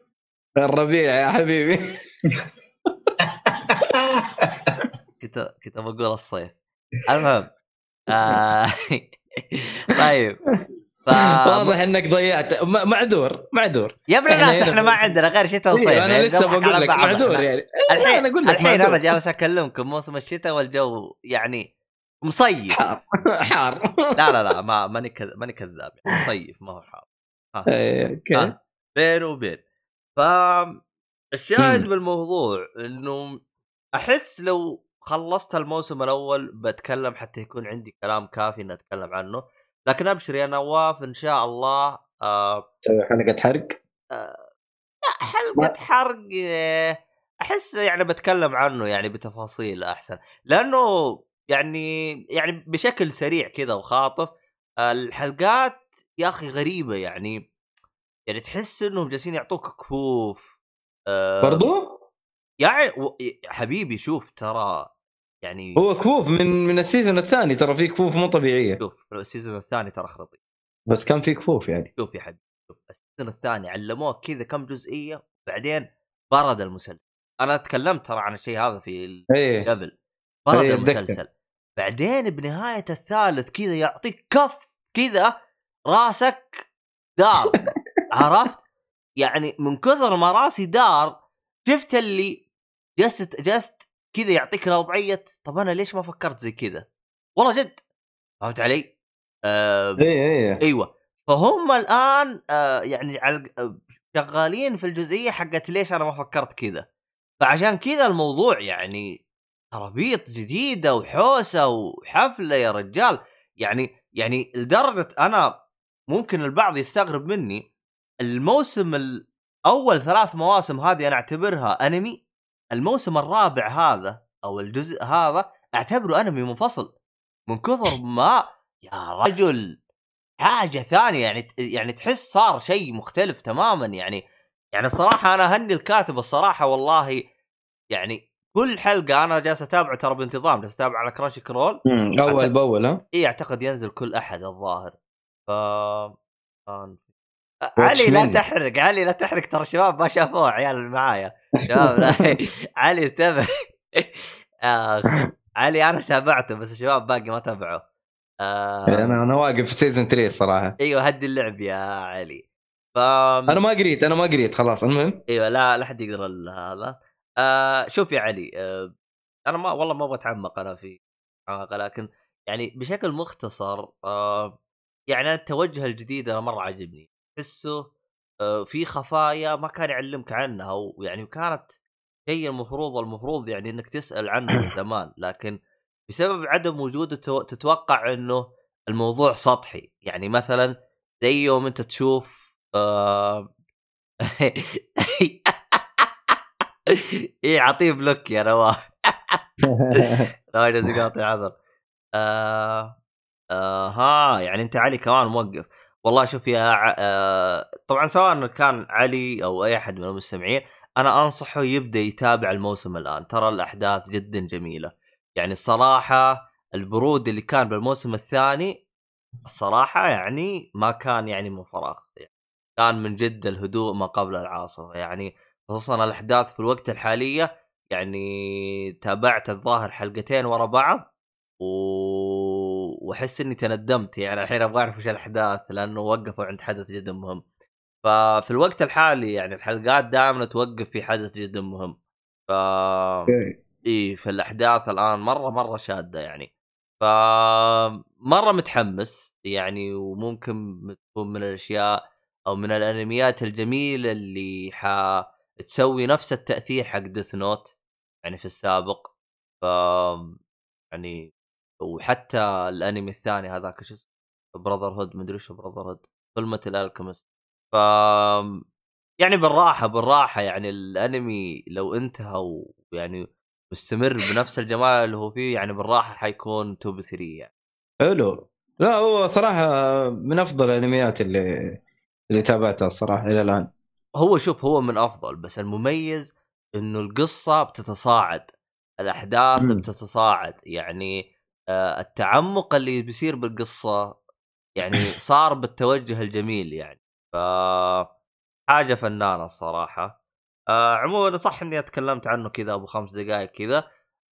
Speaker 2: الربيع يا حبيبي.
Speaker 1: كنت كنت بقول الصيف. المهم آه طيب ف
Speaker 2: واضح إنك ضيعت. معذور معذور.
Speaker 1: يا ابن الناس إحنا ما عندنا غير شتاء وصيف.
Speaker 2: إيه، أنا
Speaker 1: يعني
Speaker 2: لسه بقول لك معذور. يعني.
Speaker 1: الحين
Speaker 2: أنا أقول لك
Speaker 1: الحين
Speaker 2: أنا.
Speaker 1: جالس أكلمكم موسم الشتاء والجو يعني مصيف.
Speaker 2: حار حار.
Speaker 1: لا لا لا ما ماني كذ... ماني كذاب يعني مصيف ما هو حار.
Speaker 2: إيه،
Speaker 1: أوكي. بين وبين ف الشاهد
Speaker 2: مم.
Speaker 1: بالموضوع إنه أحس لو خلصت الموسم الأول بتكلم حتى يكون عندي كلام كافي إني أتكلم عنه لكن ابشر يا نواف إن شاء الله آه.
Speaker 2: تسوي حلقة حرق؟
Speaker 1: حلقة حرق آه، أحس يعني بتكلم عنه يعني بتفاصيل أحسن لأنه يعني يعني بشكل سريع كذا وخاطف آه، الحلقات يا أخي غريبة يعني. يعني تحس إنهم جالسين يعطوك كفوف آه،
Speaker 2: برضو؟
Speaker 1: يعني و- حبيبي شوف ترى يعني
Speaker 2: هو كفوف من من ال season الثاني ترى في كفوف مو طبيعية.
Speaker 1: شوف ال season الثاني ترى خرطي.
Speaker 2: بس كان في كفوف يعني.
Speaker 1: شوف يا حبيبي شوف ال season الثاني علموك كذا كم جزئية بعدين برد المسلسل. أنا تكلمت ترى عن الشيء هذا في
Speaker 2: إيه.
Speaker 1: قبل. برد
Speaker 2: أتذكر.
Speaker 1: المسلسل. بعدين بنهاية الثالث كذا يعطيك كف كذا راسك دار. عرفت؟ يعني من كثر ما راسي دار شفت اللي جست جست كذا يعطيك وضعيه طب أنا ليش ما فكرت زي كذا؟ والله جد فهمت علي؟ آه
Speaker 2: إيه إيه
Speaker 1: أيوه فهم الآن آه يعني شغالين في الجزئية حقت ليش أنا ما فكرت كذا فعشان كذا الموضوع يعني ترابيط جديدة وحوسة وحفلة يا رجال يعني يعني لدرجة أنا ممكن البعض يستغرب مني الموسم الأول ثلاث مواسم هذه أنا أعتبرها أنمي. الموسم الرابع هذا أو الجزء هذا أعتبره أنمي منفصل. من كثر ما يا رجل حاجة ثانية يعني يعني تحس صار شيء مختلف تماما. يعني يعني الصراحه أنا هني الكاتب الصراحة والله. يعني كل حلقة أنا جالس أتابعه ترى بانتظام جالس اتابع على
Speaker 2: Crunchyroll أول
Speaker 1: حتى-
Speaker 2: بأول ها؟
Speaker 1: إي أعتقد ينزل كل أحد الظاهر. ف كان-
Speaker 2: Watchmen.
Speaker 1: علي لا تحرق علي لا تحرق ترى شباب ما شافوه عيال اللي معايا. شباب لا. علي انتبه. آه، علي أنا تابعته بس الشباب باقي ما تابعوا آه،
Speaker 2: أنا أنا واقف في season 3 الصراحه
Speaker 1: أيوه هدي اللعب يا علي. ف
Speaker 2: أنا ما قريت أنا ما قريت خلاص المهم.
Speaker 1: أيوه لا لا حد يقرأ ال- هذا. آه شوف يا علي آه أنا ما والله ما أبغى أتعمق أنا في لكن يعني بشكل مختصر آه يعني التوجه الجديد أنا مرة عجبني تحسه آه في خفايا ما كان يعلمك عنها ويعني كانت شيء المفروض المفروض يعني إنك تسأل عنه من زمان لكن بسبب عدم وجوده تو- تتوقع إنه الموضوع سطحي. يعني مثلا زي يوم أنت تشوف آه إيه عطيه بلوك يا نواف. لا يجوز يقاطع عذر. آه آه ها يعني أنت علي كمان موقف. والله شوف يا ع- آه طبعا سواء كان علي أو أي أحد من المستمعين أنا أنصحه يبدأ يتابع الموسم الآن. ترى الأحداث جدا جميلة. يعني الصراحة البرود اللي كان بالموسم الثاني الصراحة يعني ما كان يعني من فراغ. يعني كان من جد الهدوء ما قبل العاصفة. يعني خصوصا الأحداث في الوقت الحالية يعني تابعت الظاهر حلقتين ورا بعض و... وأحس إني تندمت يعني الحين أبغى أعرف وش الأحداث لأنه وقفوا عند حدث جدا مهم. ففي الوقت الحالي يعني الحلقات دائما توقف في حدث جدا مهم. ف إي في الاحداث الآن مرة مرة شادة يعني. ف مره متحمس يعني وممكن تكون من الأشياء أو من الأنميات الجميلة اللي ح تسوي نفس التأثير حق Death Note يعني في السابق. ف يعني وحتى الأنمي الثاني هذاك شو اسمه؟ Brotherhood مدري وش Brotherhood Fullmetal Alchemist ف يعني بالراحة بالراحة يعني الأنمي لو انتهى ويعني مستمر بنفس الجمال اللي هو فيه يعني بالراحة حيكون 2 ب 3 يعني.
Speaker 2: حلو. لا هو صراحة من أفضل الأنميات اللي اللي تابعتها الصراحه إلى الآن.
Speaker 1: هو شوف هو من أفضل بس المميز إنه القصة بتتصاعد الأحداث
Speaker 2: مم.
Speaker 1: بتتصاعد يعني آه، التعمق اللي بيصير بالقصة يعني صار بالتوجه الجميل يعني. ف حاجة فنانة الصراحة. آه عموما صح إني اتكلمت عنه كذا أبو خمس دقائق كذا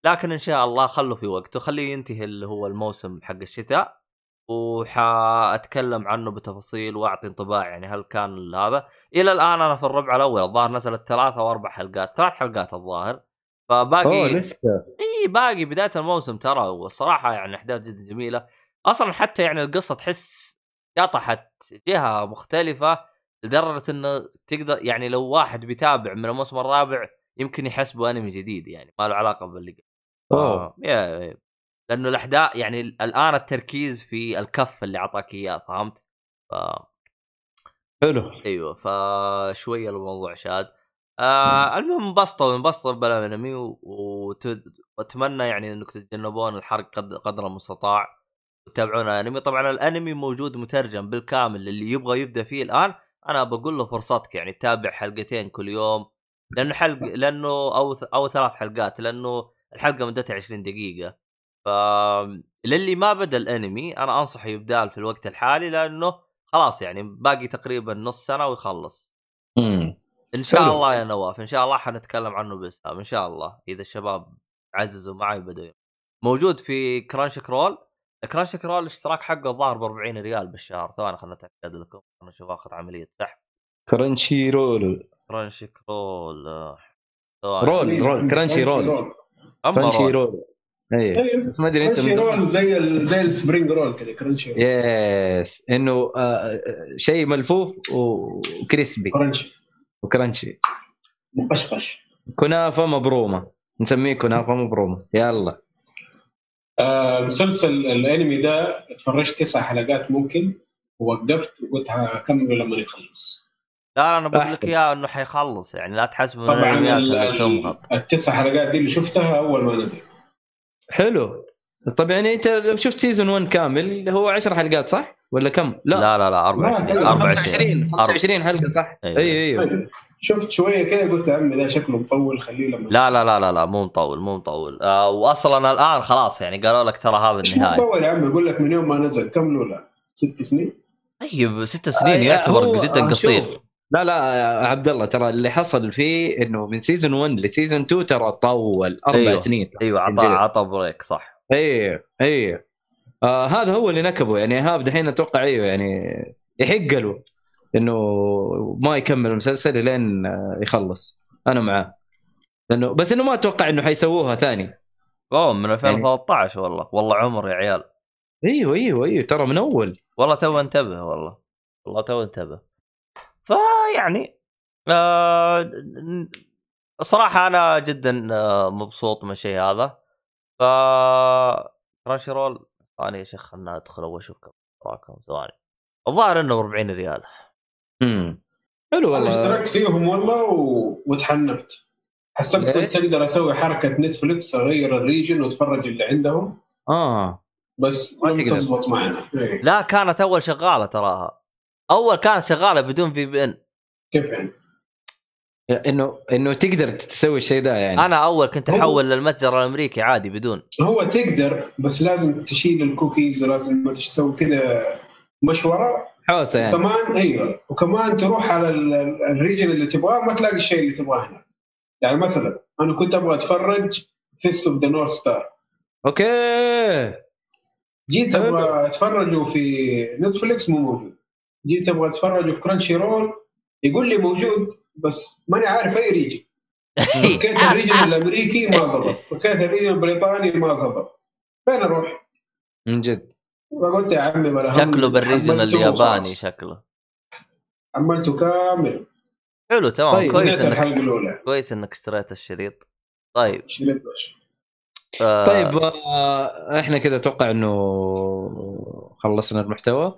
Speaker 1: لكن إن شاء الله خلوا في وقته. خليه ينتهي اللي هو الموسم حق الشتاء وحأتكلم عنه بتفاصيل وأعطي انطباع يعني هل كان هذا. إلى الآن أنا في الربع الأول الظاهر نزلت ثلاث أو أربع حلقات ثلاث حلقات الظاهر. فباقي
Speaker 2: لسه
Speaker 1: إي باقي بداية الموسم ترى والصراحة يعني أحداث جدا جميلة أصلا حتى يعني القصة تحس قطحت جهة مختلفة لدرجة إنه تقدر يعني لو واحد بيتابع من الموسم الرابع يمكن يحسبه أنمي جديد يعني ما له علاقة باللي قبل. يا. لأنه الأحداث يعني الآن التركيز في الكف اللي أعطاك إياه فهمت؟ ف...
Speaker 2: حلو
Speaker 1: أيوه فشويه الموضوع شاد آه المهم انبسطوا انبسطوا بالانمي واتمنى يعني انكم تتجنبون الحرق قد قدر المستطاع وتتابعون الأنمي. طبعا الأنمي موجود مترجم بالكامل اللي يبغى يبدأ فيه الآن أنا بقول له فرصتك يعني تابع حلقتين كل يوم لأنه حلق لأنه أو ث- أو ثلاث حلقات لأنه الحلقة مدتها 20 دقيقة. ف للي ما بدأ الأنمي أنا انصح يبدأ في الوقت الحالي لأنه خلاص يعني باقي تقريبا نص سنة ويخلص.
Speaker 2: امم
Speaker 1: إن شاء
Speaker 2: حلو.
Speaker 1: الله يا نواف إن شاء الله حنتكلم عنه باسهام إن شاء الله إذا الشباب عززوا معي بدوا موجود في Crunchyroll Crunchyroll الاشتراك حقه الظاهر ب 40 ريال بالشهر. ثواني خلنا نتأكد لكم خلنا نشوف آخر عملية سحب.
Speaker 2: Crunchyroll Crunchyroll
Speaker 1: roll
Speaker 2: roll
Speaker 1: Crunchyroll
Speaker 2: Crunchyroll اي
Speaker 3: أيوه
Speaker 2: بس ما أدري أنت
Speaker 3: crunchy
Speaker 2: من roll
Speaker 3: زي ال... زي ال spring roll كذا crunchy roll
Speaker 2: yes إنه آه، آه، شيء ملفوف و
Speaker 3: crispy
Speaker 2: crunchy و crunchy.
Speaker 3: مقشقش.
Speaker 2: كنافة مبرومة. نسميه كنافة مبرومة. يلا.
Speaker 3: آه، مسلسل الأنمي ده اتفرجت تسع حلقات ممكن ووقفت وقلت هكمله لما يخلص.
Speaker 1: لا أنا بقول لك. إياه إنه حيخلص يعني لا تحسب من
Speaker 3: طبعا
Speaker 1: تمغط.
Speaker 3: التسع حلقات دي اللي شفتها أول ما نزل.
Speaker 2: حلو. طب يعني أنت لو شفت season 1 كامل هو 10 حلقات صح؟ ولا كم؟ لا,
Speaker 1: لا لا لا 24
Speaker 3: لا،
Speaker 1: 24
Speaker 2: 25 25 حلقه صح؟
Speaker 1: أيوة.
Speaker 2: أي أيوه.
Speaker 3: طيب، شفت شوية كذا قلت يا عمي ده شكله مطول خليه لما
Speaker 1: لا لا لا لا لا مو مطول مو مطول. آه واصلا الآن خلاص يعني قالوا لك ترى هذا النهاية.
Speaker 3: مطول يا عمي؟ أقول لك من يوم ما نزل كم له لا؟ ست سنين؟
Speaker 1: طيب ست سنين
Speaker 2: آه،
Speaker 1: يعتبر
Speaker 2: هو-
Speaker 1: جدا
Speaker 2: آه،
Speaker 1: قصير.
Speaker 2: لا لا يا عبد الله ترى اللي حصل فيه إنه من season 1 ل season 2 ترى طول أربع
Speaker 1: أيوه.
Speaker 2: سنين.
Speaker 1: أيوه عطى. عطى break صح.
Speaker 2: أيوه أيوه. آه هذا هو اللي نكبه. يعني إيهاب دحين أتوقع أيوه يعني يحق له إنه ما يكمل المسلسل لين آه، يخلص. أنا معاه. لأنه بس إنه ما أتوقع إنه حيسووها ثاني.
Speaker 1: أوه من 2013 والله. والله عمر يا عيال.
Speaker 2: إيوه إيوه إيوه ترى من أول.
Speaker 1: والله تو انتبه والله. والله تو انتبه. فيعني آه صراحة أنا جدا آه مبسوط من الشيء هذا. ف Crunchyroll ثواني يا شيخ خلنا أدخل أول أشوف كم اشتراكهم ثواني. الظاهر إنه ب 40 ريال.
Speaker 2: امم حلو
Speaker 3: أنا
Speaker 2: والله.
Speaker 3: اشتركت فيهم والله و... وتحنبت. حسبت كنت؟ تقدر أسوي حركة Netflix اغير ال region واتفرج اللي عندهم.
Speaker 2: آه.
Speaker 3: بس
Speaker 2: ما.
Speaker 3: تزبط معنا. إيه.
Speaker 1: لا كانت أول شغالة تراها. أول كانت شغالة بدون VPN
Speaker 3: كيف يعني؟
Speaker 2: إنه إنه تقدر تسوي الشيء ده يعني.
Speaker 1: أنا أول كنت أحول للمتجر الأمريكي عادي بدون.
Speaker 3: هو تقدر بس لازم تشيل الكوكيز ولازم ما تسوي كذا مشورة.
Speaker 2: حوسة يعني.
Speaker 3: كمان أيوه. وكمان تروح على ال- ال- ال region اللي تبغاه ما تلاقي الشيء اللي تبغاه هناك. يعني مثلا أنا كنت أبغى أتفرج Fist of the North Star
Speaker 2: okay.
Speaker 3: جيت. أبغى أتفرجه في نتفلكس مو موجود. جيت أبغى أتفرجه في Crunchyroll يقول لي موجود. بس ماني عارف أي region فكيت ال region الأمريكي ما زبط. فكيت ال region البريطاني ما زبط. فين أروح؟
Speaker 2: من جد.
Speaker 3: فقلت يا عمي هم
Speaker 1: شكله بال
Speaker 3: region
Speaker 1: الياباني. شكله.
Speaker 3: عملته كامل.
Speaker 1: حلو تمام.
Speaker 2: طيب،
Speaker 1: كويس
Speaker 3: إنك
Speaker 1: كويس إنك اشتريت الشريط. طيب.
Speaker 3: شريت باشا
Speaker 1: آه.
Speaker 2: طيب آه إحنا كذا أتوقع إنه خلصنا المحتوى.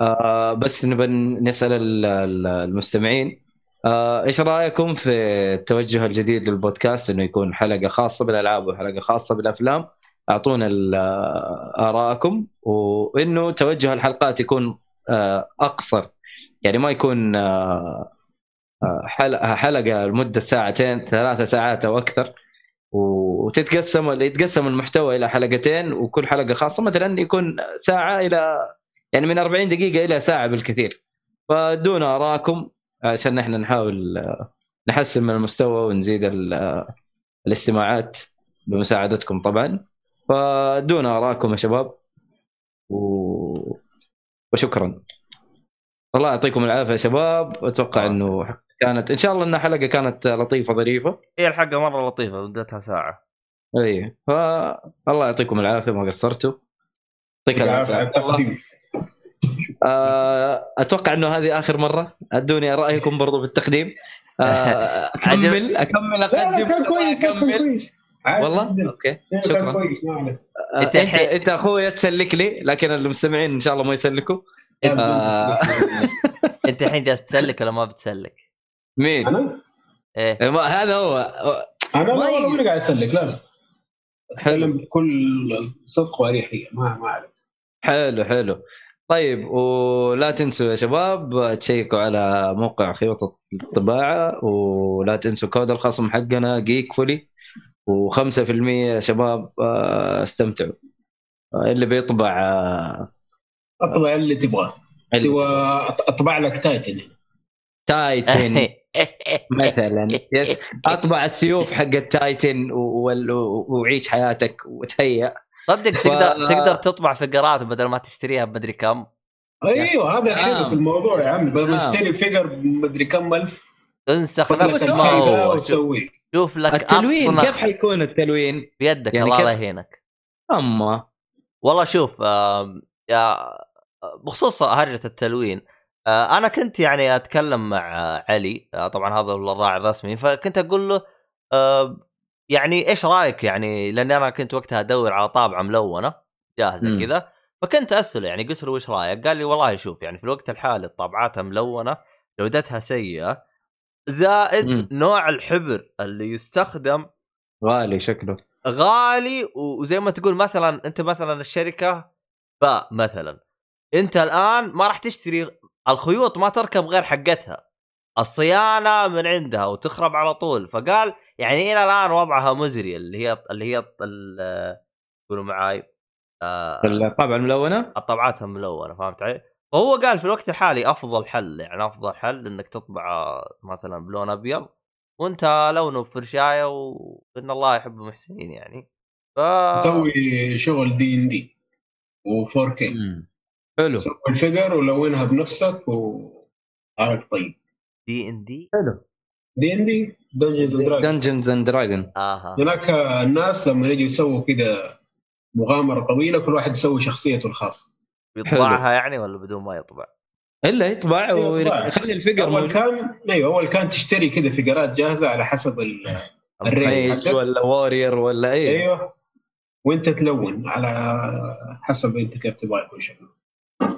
Speaker 2: آه بس نبى نسأل ال- ال- المستمعين إيش رأيكم في التوجه الجديد للبودكاست إنه يكون حلقة خاصة بالألعاب وحلقة خاصة بالأفلام؟ أعطونا آه، آرائكم وإنه توجه الحلقات يكون آه أقصر. يعني ما يكون آه آه، حلقه حلقة لمدة ساعتين ثلاثة ساعات أو أكثر. وتتقسم يتقسم المحتوى إلى حلقتين وكل حلقة خاصة مثلا يكون ساعة إلى يعني من 40 دقيقة إلى ساعة بالكثير. فدونا اراءكم عشان إحنا نحاول نحسن من المستوى ونزيد ال- الاستماعات بمساعدتكم طبعا. فدونا آراءكم يا شباب و... وشكرا. الله يعطيكم العافية يا شباب. أتوقع إنه كانت إن شاء الله إنها حلقة كانت لطيفة ظريفة.
Speaker 1: هي الحلقة مرة لطيفة مدتها ساعة.
Speaker 2: اي فالله يعطيكم العافية ما قصرتوا. يعطيك
Speaker 3: العافية على
Speaker 2: العافيه
Speaker 3: التقديم
Speaker 2: آه، أتوقع إنه هذه آخر مرة. أدوني رأيكم برضو بالتقديم آه، اكمل
Speaker 3: أكمل
Speaker 2: أقدم.
Speaker 3: كان كويس كان كويس.
Speaker 2: والله. okay.
Speaker 3: إيه،
Speaker 2: شكرا.
Speaker 3: كويس ما عليك.
Speaker 2: آه،
Speaker 1: أنت
Speaker 2: انت اخويا تسلك لي لكن المستمعين إن شاء الله ما يسلكوا. آه.
Speaker 1: أنت الحين جالس تسلك ولا ما بتسلك؟
Speaker 2: مين؟
Speaker 3: أنا؟
Speaker 1: إيه.
Speaker 2: آه، ما- هذا هو.
Speaker 3: أنا
Speaker 2: ما
Speaker 3: لا والله
Speaker 2: يقدر.
Speaker 3: ماني قاعد اسلك لا لا. أتكلم بكل صدق وأريحية ما ما عليك.
Speaker 2: حلو حلو. طيب ولا تنسوا يا شباب تشيكوا على موقع خيوط الطباعة ولا تنسوا كود الخصم حقنا GeekFolly و5% يا شباب آه، استمتعوا. آه، اللي بيطبع آه،
Speaker 3: اطبع اللي تبغاه.
Speaker 2: اللي
Speaker 3: تبغى أطبع لك Titan.
Speaker 2: Titan. مثلا yes أطبع السيوف حق ال Titan وعيش حياتك وتهيأ.
Speaker 1: صدق تقدر تقدر تطبع فيقرات بدل ما تشتريها بمدري كم.
Speaker 3: أيوه هذا الحلو
Speaker 2: نعم.
Speaker 3: في الموضوع يا عمي. بدل ما
Speaker 2: نعم.
Speaker 3: تشتري figure مدري كم ألف
Speaker 1: انسخ نفس ما هو. شوف- لك
Speaker 2: التلوين كيف حيكون التلوين؟
Speaker 1: بيدك
Speaker 2: يعني
Speaker 1: الله يهينك.
Speaker 2: أما.
Speaker 1: والله شوف آم، يا بخصوص هرجة التلوين آه، أنا كنت يعني أتكلم مع آه، علي آه، طبعا هذا هو الراعي الرسمي فكنت أقول له آه، يعني إيش رأيك يعني لأني أنا كنت وقتها أدور على طابعة ملونة
Speaker 2: جاهزة.
Speaker 1: كذا فكنت أسأله يعني قلت له إيش رأيك؟ قال لي والله شوف يعني في الوقت الحالي الطابعات ملونة جودتها سيئة زائد
Speaker 2: مم.
Speaker 1: نوع الحبر اللي يستخدم
Speaker 2: غالي شكله
Speaker 1: غالي وزي ما تقول مثلا أنت مثلا الشركة باء مثلا أنت الآن ما راح تشتري الخيوط ما تركب غير حقتها الصيانة من عندها وتخرب على طول فقال يعني إلى الآن وضعها مزري اللي هي اللي هي ال- قولوا معاي آه،
Speaker 2: الطابعة الملونة؟
Speaker 1: الطبعات ملونة فهمت علي؟ فهو قال في الوقت الحالي أفضل حل يعني أفضل حل إنك تطبع مثلا بلون أبيض وأنت لونه بفرشاية وإن الله يحب المحسنين يعني. ف
Speaker 3: سوي شغل D&D و 4K
Speaker 2: حلو.
Speaker 3: سوي ال figure ولونها بنفسك وعارف طيب.
Speaker 1: دي ان دي
Speaker 2: حلو.
Speaker 3: D&D Dungeons and Dragons
Speaker 2: Dungeons and Dragon
Speaker 1: أها
Speaker 3: هناك الناس لما يجي يسووا كذا مغامرة طويلة كل واحد يسوي شخصيته الخاصة.
Speaker 1: يطبعها يعني ولا بدون ما يطبع؟
Speaker 2: إلا يطبع. ويخلي ال
Speaker 3: figure أول
Speaker 2: موجود.
Speaker 3: كان أيوه أول كان تشتري كذا فيجرات جاهزة على حسب ال...
Speaker 2: ال
Speaker 3: race.
Speaker 2: ولا warrior ولا أي.
Speaker 3: أيوه. وأنت تلون على حسب أنت كيف تبغى يكون شكله.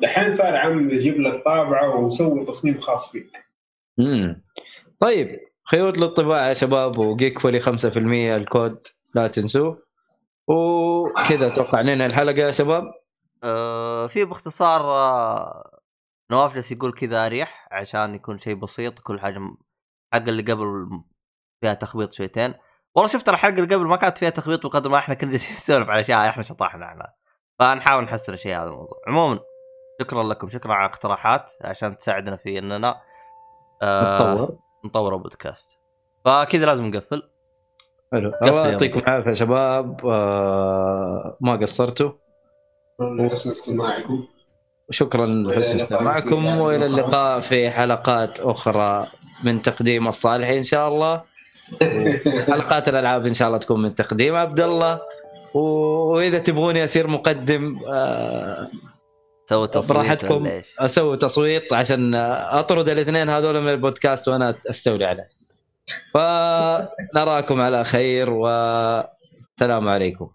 Speaker 3: دحين صار عم يجيب لك طابعة وسوي تصميم خاص فيك.
Speaker 2: امم طيب خيوط للطباعة يا شباب و GeekFolly 5% الكود لا تنسوه. وكذا أتوقع ننهي الحلقة يا شباب.
Speaker 1: آه في باختصار آه نواف جالس يقول كذا أريح عشان يكون شيء بسيط كل حاجة الحلقة اللي قبل فيها تخبيط شويتين. والله شفت الحلقة اللي قبل ما كانت فيها تخبيط بقدر ما إحنا كنا نسولف على أشياء إحنا شطحنا عنها فنحاول نحسن الشيء هذا الموضوع. عموما شكرا لكم شكرا على الاقتراحات عشان تساعدنا في إننا آه نطور البودكاست فكذا لازم نقفل.
Speaker 2: حلو. الله يعطيكم. العافية يا شباب. آه ما قصرتوا.
Speaker 3: حسن استماعكم
Speaker 2: شكرا لحسن استماعكم
Speaker 3: وإلى
Speaker 2: اللقاء في حلقات أخرى من تقديم الصالحي إن شاء الله. حلقات الألعاب إن شاء الله تكون من تقديم عبد الله. وإذا تبغوني اصير مقدم آه،
Speaker 1: سوي تصويت
Speaker 2: براحتكم. أسوي تصويت عشان أطرد الاثنين هذول من البودكاست وأنا أستولي عليه. فنراكم على خير والسلام عليكم.